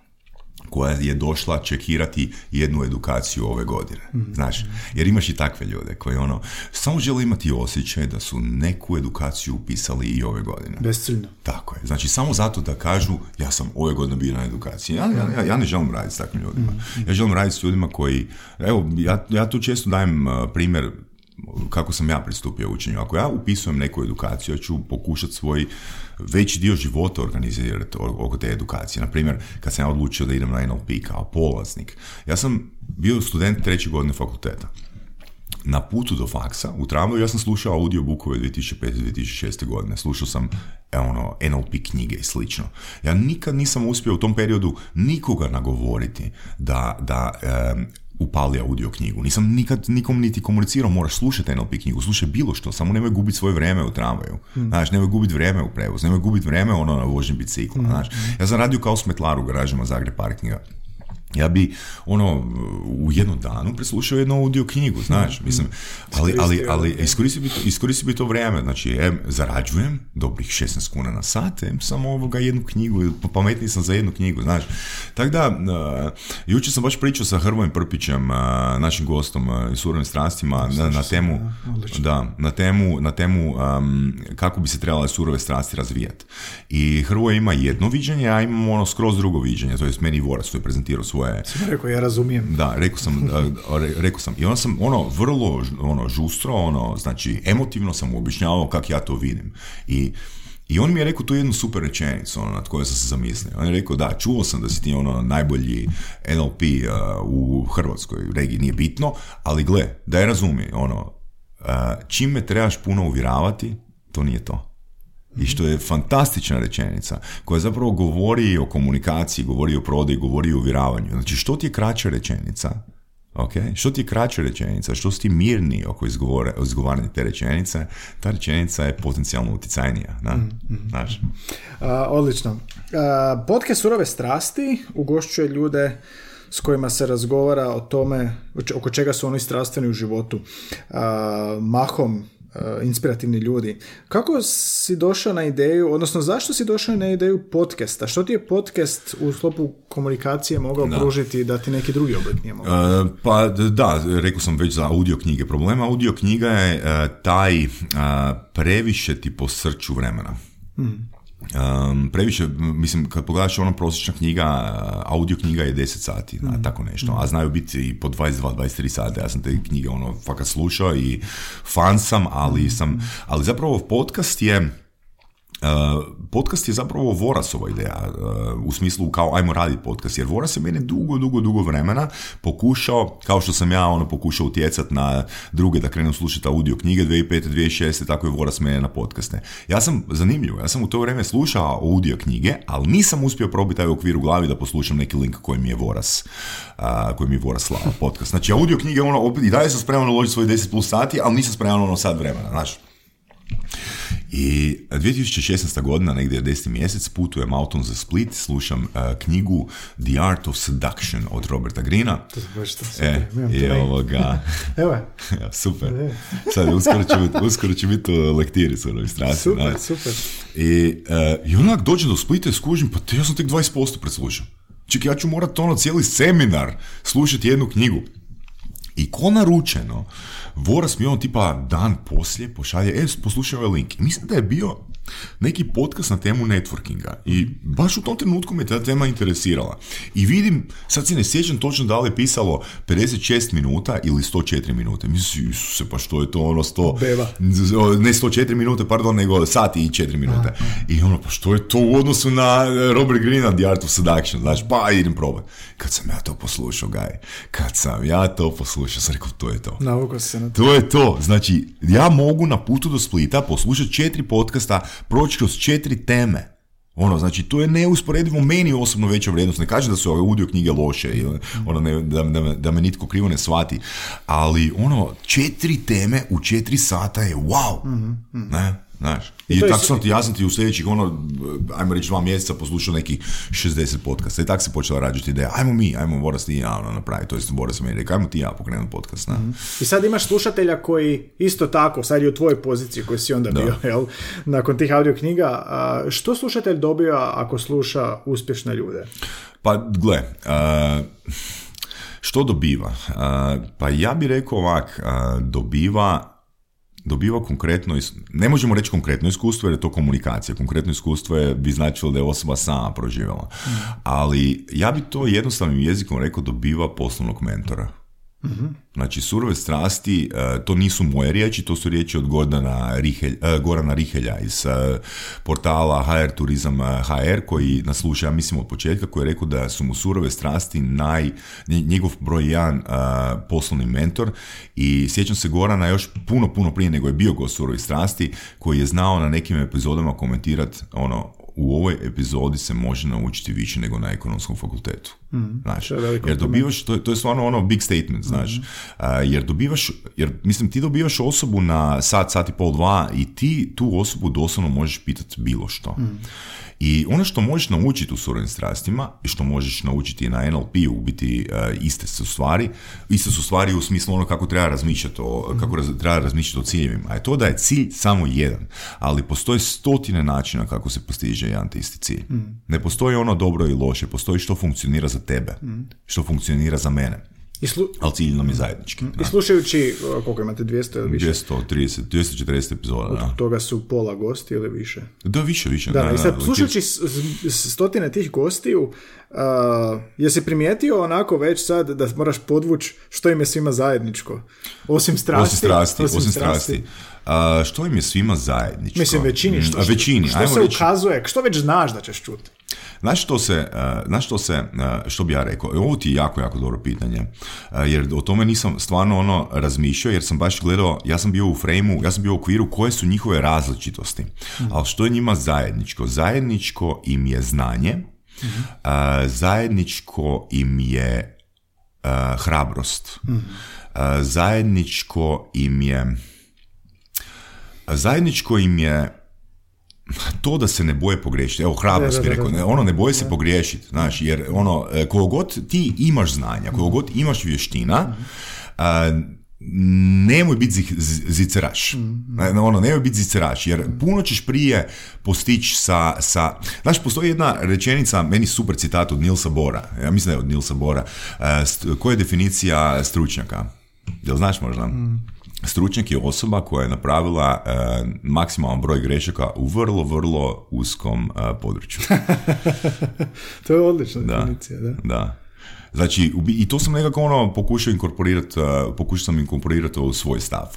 koja je došla čekirati jednu edukaciju ove godine. Znaš, jer imaš i takve ljude koji ono, samo žele imati osjećaj da su neku edukaciju upisali i ove godine. Besciljno. Tako je. Znači, samo zato da kažu, ja sam ove godine bio na edukaciji. Ja, ja, ja, ja ne želim raditi s takvim ljudima. Ja želim raditi s ljudima koji, evo, ja, ja tu često dajem uh, primjer kako sam ja pristupio učenju. Ako ja upisujem neku edukaciju, ja ću pokušati svoj veći dio života organizirati oko te edukacije. Naprimjer, kad sam ja odlučio da idem na NLP kao polaznik, ja sam bio student treće godine fakulteta. na putu do faksa, u tramvaju, ja sam slušao audiobukove 2005-2006. godine. Slušao sam e, ono, NLP knjige i slično. Ja nikad nisam uspio u tom periodu nikoga nagovoriti da, da upali audio knjigu. Nisam nikad nikom niti komunicirao, moraš slušati NLP knjigu, slušaj bilo što, samo nemoj gubiti svoje vrijeme u tramvaju. Mm. Znaš, nemoj gubiti vrijeme u prevozu, nemoj gubiti vrijeme ono na vožnji bicikla. Mm. ja sam radio kao smetlar u garažima Zagreb Parkinga ja bi ono u jednom danu preslušao jednu audio knjigu, znaš, mislim, ali, ali, ali iskoristi bi, to, bi to vrijeme, znači, em, zarađujem dobrih 16 kuna na sat, em, samo ovoga jednu knjigu, pametniji sam za jednu knjigu, znaš. Tako da, uh, jučer sam baš pričao sa Hrvojem Prpićem, uh, našim gostom uh, i surovim strastima, na, na, temu, da, na temu, na temu um, kako bi se trebale surove strasti razvijati. I Hrvoje ima jedno viđenje, a imam ono skroz drugo viđenje, to je meni Voras, to je prezentirao svoje... Sam rekao, ja razumijem. Da, rekao sam, rekao sam. I onda sam ono vrlo ono, žustro, ono, znači emotivno sam objašnjavao kako ja to vidim. I i on mi je rekao tu jednu super rečenicu ono, nad kojoj sam se zamislio. On je rekao, da, čuo sam da si ti ono najbolji NLP uh, u Hrvatskoj regiji, nije bitno, ali gle, da je razumi, ono, uh, čim me trebaš puno uvjeravati, to nije to i što je fantastična rečenica koja zapravo govori o komunikaciji, govori o prodaji, govori o uvjeravanju. Znači što ti je kraća rečenica, ok, što ti je kraća rečenica, što si ti mirni oko izgovaranja te rečenice, ta rečenica je potencijalno utjecajnija. Da? Mm-hmm. Znaš? odlično. Uh, podcast Surove strasti ugošćuje ljude s kojima se razgovara o tome oko čega su oni strastveni u životu. mahom Uh, inspirativni ljudi. Kako si došao na ideju, odnosno zašto si došao na ideju podcasta? Što ti je podcast u sklopu komunikacije mogao da. pružiti da ti neki drugi oblik nije mogao? Uh, pa da, rekao sam već za audio knjige. Problema audio knjiga je uh, taj previše ti posrću vremena. Hmm. Um, previše, mislim, kad pogledaš ono prosječna knjiga, audio knjiga je 10 sati, mm. tako nešto, a znaju biti i po 22-23 sata, ja sam te knjige ono fakat slušao i fan sam, ali sam, ali zapravo podcast je podcast je zapravo Vorasova ideja, uh, u smislu kao ajmo raditi podcast, jer Voras je mene dugo, dugo, dugo vremena pokušao, kao što sam ja ono pokušao utjecati na druge da krenu slušati audio knjige 2005. 2006. tako je Voras mene na podcaste. Ja sam zanimljivo, ja sam u to vrijeme slušao audio knjige, ali nisam uspio probiti taj okvir u glavi da poslušam neki link koji mi je Voras, uh, koji mi je Voras slao podcast. Znači audio knjige, ono, opet, i dalje sam spreman uložiti svoje 10 plus sati, ali nisam spreman ono sad vremena, znaš. I 2016. godina, negdje 10. mjesec, putujem autom za Split, slušam uh, knjigu The Art of Seduction od Roberta Greena. To baš to super. E, i ovoga... Evo. super. E. Sad, uskoro će, biti, uskoro će biti u lektiri s. Super, super. I, uh, i onak dođe do Splita i skužim, pa te, ja sam tek 20% preslušao. Čekaj, ja ću morat ono cijeli seminar slušati jednu knjigu. I ko naručeno, Voras mi on tipa dan poslije pošalje, e, poslušaj ovaj link. Mislim da je bio neki podcast na temu networkinga i baš u tom trenutku me ta tema interesirala. I vidim, sad si ne sjećam točno da li je pisalo 56 minuta ili 104 minute. Mislim, se pa što je to ono 100... Beba. Ne 104 minute, pardon, nego sati i 4 minute. I ono, pa što je to u odnosu na Robert Greena The Art of Seduction, znaš, pa idem probati. Kad sam ja to poslušao, gaj, kad sam ja to poslušao, sam rekao, to je to. se na to. To je to. Znači, ja mogu na putu do Splita poslušati četiri podcasta, proći kroz četiri teme. Ono, znači, to je neusporedivo meni osobno veća vrijednost. Ne kažem da su ove audio knjige loše, ili, ono, ne, da, da, da, me nitko krivo ne shvati, ali ono, četiri teme u četiri sata je wow. Mm-hmm. Ne? Znaš, i, tako sam ti, ja sam ti u sljedećih, ono, ajmo reći dva mjeseca poslušao nekih 60 podcasta i tako se počela rađati ideja, ajmo mi, ajmo Boras ti i ja ono, napraviti, to jest Boras mi rekao, ajmo ti ja pokrenuti podcast. Na. Mhm. I sad imaš slušatelja koji isto tako, sad je u tvojoj poziciji koji si onda bio, jel, nakon tih audio knjiga, što slušatelj dobija ako sluša uspješne ljude? Pa, gle, što dobiva? pa ja bih rekao ovak, dobiva dobiva konkretno, ne možemo reći konkretno iskustvo jer je to komunikacija, konkretno iskustvo je, bi značilo da je osoba sama proživjela. Mm. Ali ja bi to jednostavnim jezikom rekao dobiva poslovnog mentora. Znači, surove strasti, e, to nisu moje riječi, to su riječi od Gordana Rihelj, e, Gorana Rihelja iz e, portala HR Turizam HR, koji nas sluša, ja mislim, od početka, koji je rekao da su mu surove strasti naj, njegov broj jedan poslovni mentor. I sjećam se Gorana još puno, puno prije nego je bio go surovi strasti, koji je znao na nekim epizodama komentirati ono, u ovoj epizodi se može naučiti više nego na ekonomskom fakultetu. Mm, znaš, jer dobivaš, to, to je stvarno ono big statement, znaš, mm. jer dobivaš, jer mislim ti dobivaš osobu na sat, sat i pol, dva i ti tu osobu doslovno možeš pitati bilo što. Mm. I ono što možeš naučiti u surovim strastima i što možeš naučiti na NLP-u u biti uh, iste su stvari, iste su stvari u smislu ono kako treba razmišljati o, kako raz, treba razmišljati o ciljevima. A je to da je cilj samo jedan, ali postoje stotine načina kako se postiže jedan te isti cilj. Mm. Ne postoji ono dobro i loše, postoji što funkcionira za tebe, mm. što funkcionira za mene. I slu... Ali cilj nam je zajednički. I slušajući, koliko imate, 200 ili više? 230, 240 epizoda. Od toga su pola gosti ili više? Da, više, više. Da, da, i sad, slušajući stotine tih gostiju, uh, jesi primijetio onako već sad da moraš podvući što im je svima zajedničko? Osim strasti. Osim strasti, osim, osim strasti. Uh, što im je svima zajedničko? Mislim, većini. Što, što, većini, što se reći... ukazuje? Što već znaš da ćeš čuti? Znaš što se, znaš što se, što bi ja rekao, ovo ti je jako, jako dobro pitanje, jer o tome nisam stvarno ono razmišljao, jer sam baš gledao, ja sam bio u frejmu, ja sam bio u okviru koje su njihove različitosti, mm. ali što je njima zajedničko? Zajedničko im je znanje, mm zajedničko im je hrabrost, mm zajedničko im je zajedničko im je to da se ne boje pogriješiti, evo hrabrost bi rekao, ono ne boje se pogriješiti, znaš, jer ono, e, god ti imaš znanja, god imaš vještina, nemoj biti ziceraš. Ono, nemoj biti ziceraš, jer puno ćeš prije postići sa, sa... Znaš, postoji jedna rečenica, meni super citat od Nilsa Bora, ja mislim da je od Nilsa Bora, uh, koja je definicija stručnjaka? Jel znaš možda? Mm. Stručnjak je osoba koja je napravila e, maksimalan broj grešaka u vrlo, vrlo uskom e, području. to je odlična definicija, da. Da. Znači, i to sam nekako ono pokušao inkorporirati, uh, pokušao sam inkorporirati u svoj stav.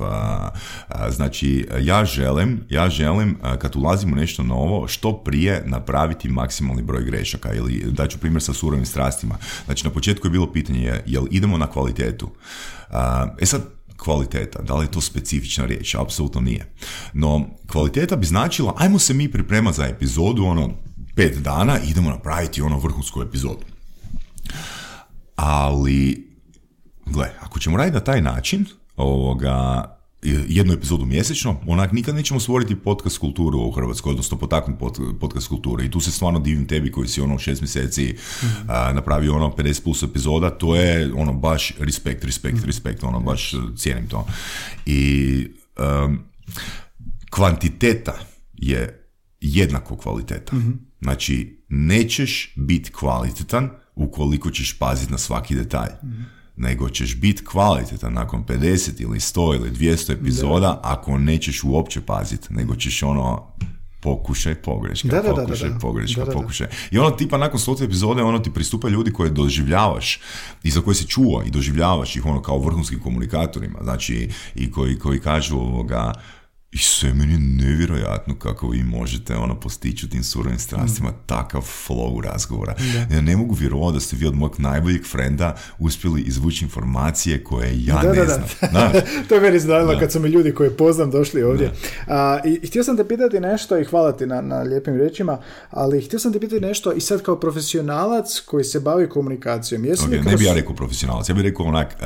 Znači, ja želim, ja želim kad ulazim u nešto novo, što prije napraviti maksimalni broj grešaka ili daću primjer sa surovim strastima. Znači, na početku je bilo pitanje, jel idemo na kvalitetu? E sad, kvaliteta. Da li je to specifična riječ? Apsolutno nije. No, kvaliteta bi značila, ajmo se mi pripremati za epizodu, ono, pet dana, idemo napraviti ono vrhunsku epizodu. Ali, gle, ako ćemo raditi na taj način, ovoga, jednu epizodu mjesečno, onak nikad nećemo stvoriti podcast kulturu u Hrvatskoj, odnosno potaknuti podcast kulturu. I tu se stvarno divim tebi koji si ono šest mjeseci mm napravio ono 50 plus epizoda, to je ono baš respekt, respekt, mm respekt, ono baš cijenim to. I kvantiteta je jednako kvaliteta. mm Znači, nećeš biti kvalitetan ukoliko ćeš paziti na svaki detalj. Nego ćeš biti kvalitetan nakon 50 ili 100 ili 200 epizoda ako nećeš uopće paziti, nego ćeš ono pokušaj pogreška, da, da, pokušaj da, pogreška, pokušaj. I ono tipa nakon stote epizode ono ti pristupa ljudi koje doživljavaš i za koje se čuva i doživljavaš ih ono kao vrhunskim komunikatorima, znači i koji, koji kažu ovoga i sve meni je nevjerojatno kako vi možete ono postići u tim surovim strastima mm. takav flow razgovora. Ja ne mogu vjerovati da ste vi od mojeg najboljeg frenda uspjeli izvući informacije koje ja da, ne znam. to je meni znalo kad su mi ljudi koje poznam došli ovdje. A, i, htio sam te pitati nešto i hvala ti na, na lijepim riječima, ali htio sam te pitati nešto i sad kao profesionalac koji se bavi komunikacijom. Jesi okay, Ne bi ja rekao profesionalac, ja bih rekao onak,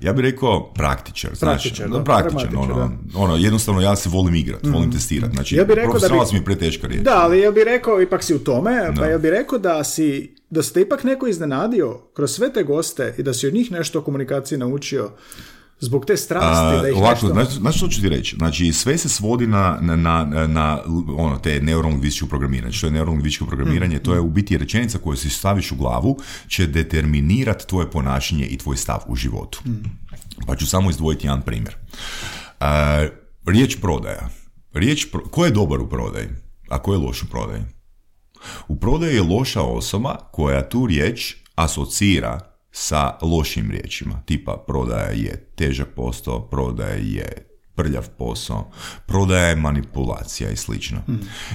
ja bih rekao praktičar. Praktičar, znaš, da, praktičar, ono, ono, jednostavno ono, ja se volim igrati, volim mm. testirati. Znači, ja rekao da bi... mi preteška riječ. Da, ali ja bih rekao, ipak si u tome, pa ja bih rekao da si, da ste ipak neko iznenadio kroz sve te goste i da si od njih nešto o komunikaciji naučio zbog te strasti da ih ovako, nešto... Znači, što ću ti reći? Znači, sve se svodi na, na, na, na ono, te neurolingvističko programiranje. Što je neurolingvističko programiranje? Mm. To je u biti rečenica koju si staviš u glavu će determinirati tvoje ponašanje i tvoj stav u životu. Mm. Pa ću samo izdvojiti jedan primjer. Uh, Riječ prodaja. Riječ pro... Ko je dobar u prodaji? A ko je loš u prodaji? U prodaji je loša osoba koja tu riječ asocira sa lošim riječima, tipa prodaja je težak posao, prodaja je prljav posao, prodaja je manipulacija i slično.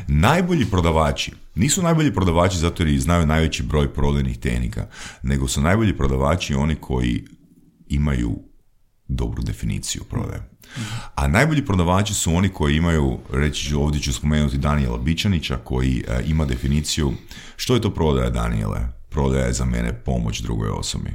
Najbolji prodavači nisu najbolji prodavači zato jer znaju najveći broj prodajnih tehnika, nego su najbolji prodavači oni koji imaju dobru definiciju prodaje. A najbolji prodavači su oni koji imaju, reći ću, ovdje ću spomenuti Daniela Bičanića koji e, ima definiciju što je to prodaja Daniele? Prodaja je za mene pomoć drugoj osobi.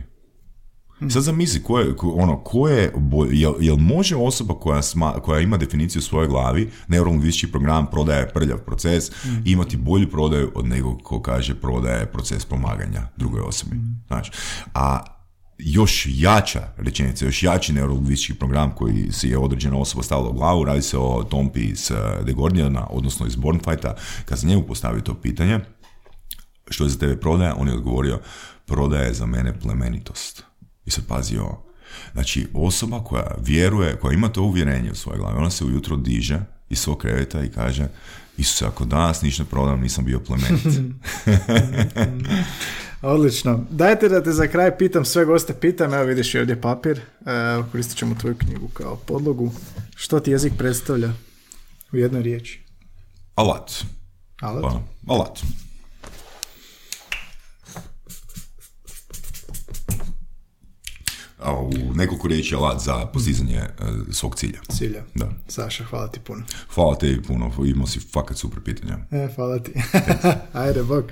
Sad zamisli, ko je, ko, ono, ko je, jel, jel može osoba koja, sma, koja ima definiciju u svojoj glavi, neurolingvistički program prodaje prljav proces, imati bolju prodaju od nego ko kaže prodaje proces pomaganja drugoj osobi. Znači, a još jača rečenica, još jači neurolingvistički program koji si je određena osoba stavila u glavu, radi se o Tompi iz The Gordiana, odnosno iz Bornfighta, kad se njemu postavi to pitanje, što je za tebe prodaja, on je odgovorio, prodaja je za mene plemenitost. I sad pazi ovo. Znači, osoba koja vjeruje, koja ima to uvjerenje u svojoj glavi, ona se ujutro diže iz svog kreveta i kaže Isuse, ako danas ništa prodam, nisam bio plemenit. Odlično. Dajte da te za kraj pitam, sve goste pitam, evo vidiš i ovdje papir, e, koristit ćemo tvoju knjigu kao podlogu. Što ti jezik predstavlja u jednoj riječi? Alat. Alat? Pa, alat. A u nekoliko riječi alat za postizanje uh, svog cilja. Cilja. Da. Saša, hvala ti puno. Hvala tebi puno, imao si fakat super pitanja. E, hvala ti. Ajde, bok.